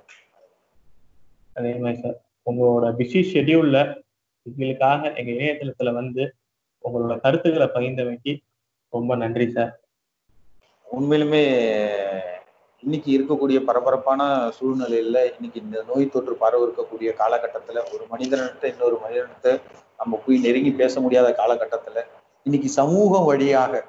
அதே மாதிரி சார் உங்களோட பிஸி ஷெட்யூல்ல எங்களுக்காக எங்க இணையதளத்துல வந்து உங்களோட கருத்துக்களை பகிர்ந்தமைக்கு ரொம்ப நன்றி சார் உண்மையிலுமே இன்னைக்கு இருக்கக்கூடிய பரபரப்பான சூழ்நிலையில இன்னைக்கு இந்த நோய் தொற்று பரவ இருக்கக்கூடிய காலகட்டத்துல ஒரு மனிதனிட்ட இன்னொரு மனிதனிட்ட நம்ம போய் நெருங்கி பேச முடியாத காலகட்டத்துல இன்னைக்கு சமூகம் வழியாக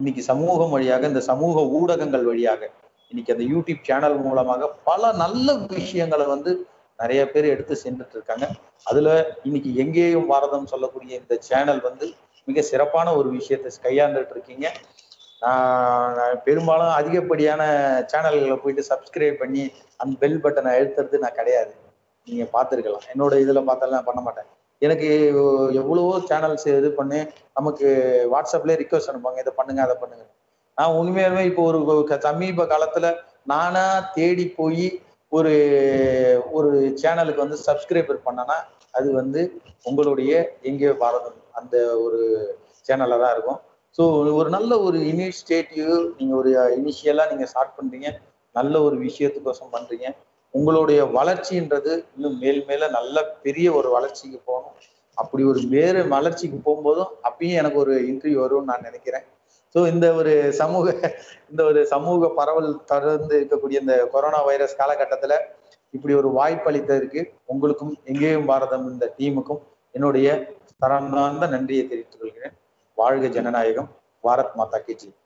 இன்னைக்கு சமூகம் வழியாக இந்த சமூக ஊடகங்கள் வழியாக இன்னைக்கு அந்த யூடியூப் சேனல் மூலமாக பல நல்ல விஷயங்களை வந்து நிறைய பேர் எடுத்து சென்றுட்டு இருக்காங்க அதுல இன்னைக்கு எங்கேயும் பாரதம் சொல்லக்கூடிய இந்த சேனல் வந்து மிக சிறப்பான ஒரு விஷயத்தை கையாண்டுட்டு இருக்கீங்க நான் பெரும்பாலும் அதிகப்படியான சேனல்களை போயிட்டு சப்ஸ்கிரைப் பண்ணி அந்த பெல் பட்டனை அழுத்துறது நான் கிடையாது. நீங்க பார்த்துருக்கலாம். என்னோட இதுல பார்த்தாலும் நான் பண்ண மாட்டேன். எனக்கு எவ்வளவோ சேனல்ஸ் இது பண்ணி நமக்கு வாட்ஸ்அப்ல ரிக்வஸ்ட் அனுப்பாங்க இதை பண்ணுங்க அதை பண்ணுங்க. நான் உண்மையாலுமே இப்போ ஒரு க- சமீப காலத்துல நானா தேடி போய் ஒரு ஒரு சேனலுக்கு வந்து சப்ஸ்கிரைபர் பண்ணனா அது வந்து உங்களுடைய எங்கே பாரதம் அந்த ஒரு சேனல்ல தான் இருக்கும். ஸோ ஒரு நல்ல ஒரு இனிஷியேட்டிவ் நீங்க ஒரு இனிஷியலா நீங்க ஸ்டார்ட் பண்றீங்க. நல்ல ஒரு விஷயத்துக்கோசம் பண்றீங்க. உங்களுடைய வளர்ச்சின்றது இன்னும் மேல் மேல நல்ல பெரிய ஒரு வளர்ச்சிக்கு போகணும். அப்படி ஒரு வேறு வளர்ச்சிக்கு போகும்போதும் அப்பயும் எனக்கு ஒரு இன்டர்வியூ வரும்னு நான் நினைக்கிறேன். ஸோ இந்த ஒரு சமூக இந்த ஒரு சமூக பரவல் தொடர்ந்து இருக்கக்கூடிய இந்த கொரோனா வைரஸ் காலகட்டத்துல இப்படி ஒரு வாய்ப்பு அளித்ததற்கு உங்களுக்கும் எங்கேயும் பாரதம் இந்த டீமுக்கும் என்னுடைய தரமார்ந்த நன்றியை தெரிவித்துக் கொள்கிறேன். வாழ்க ஜனநாயகம். பாரத் மாதா கி ஜெய்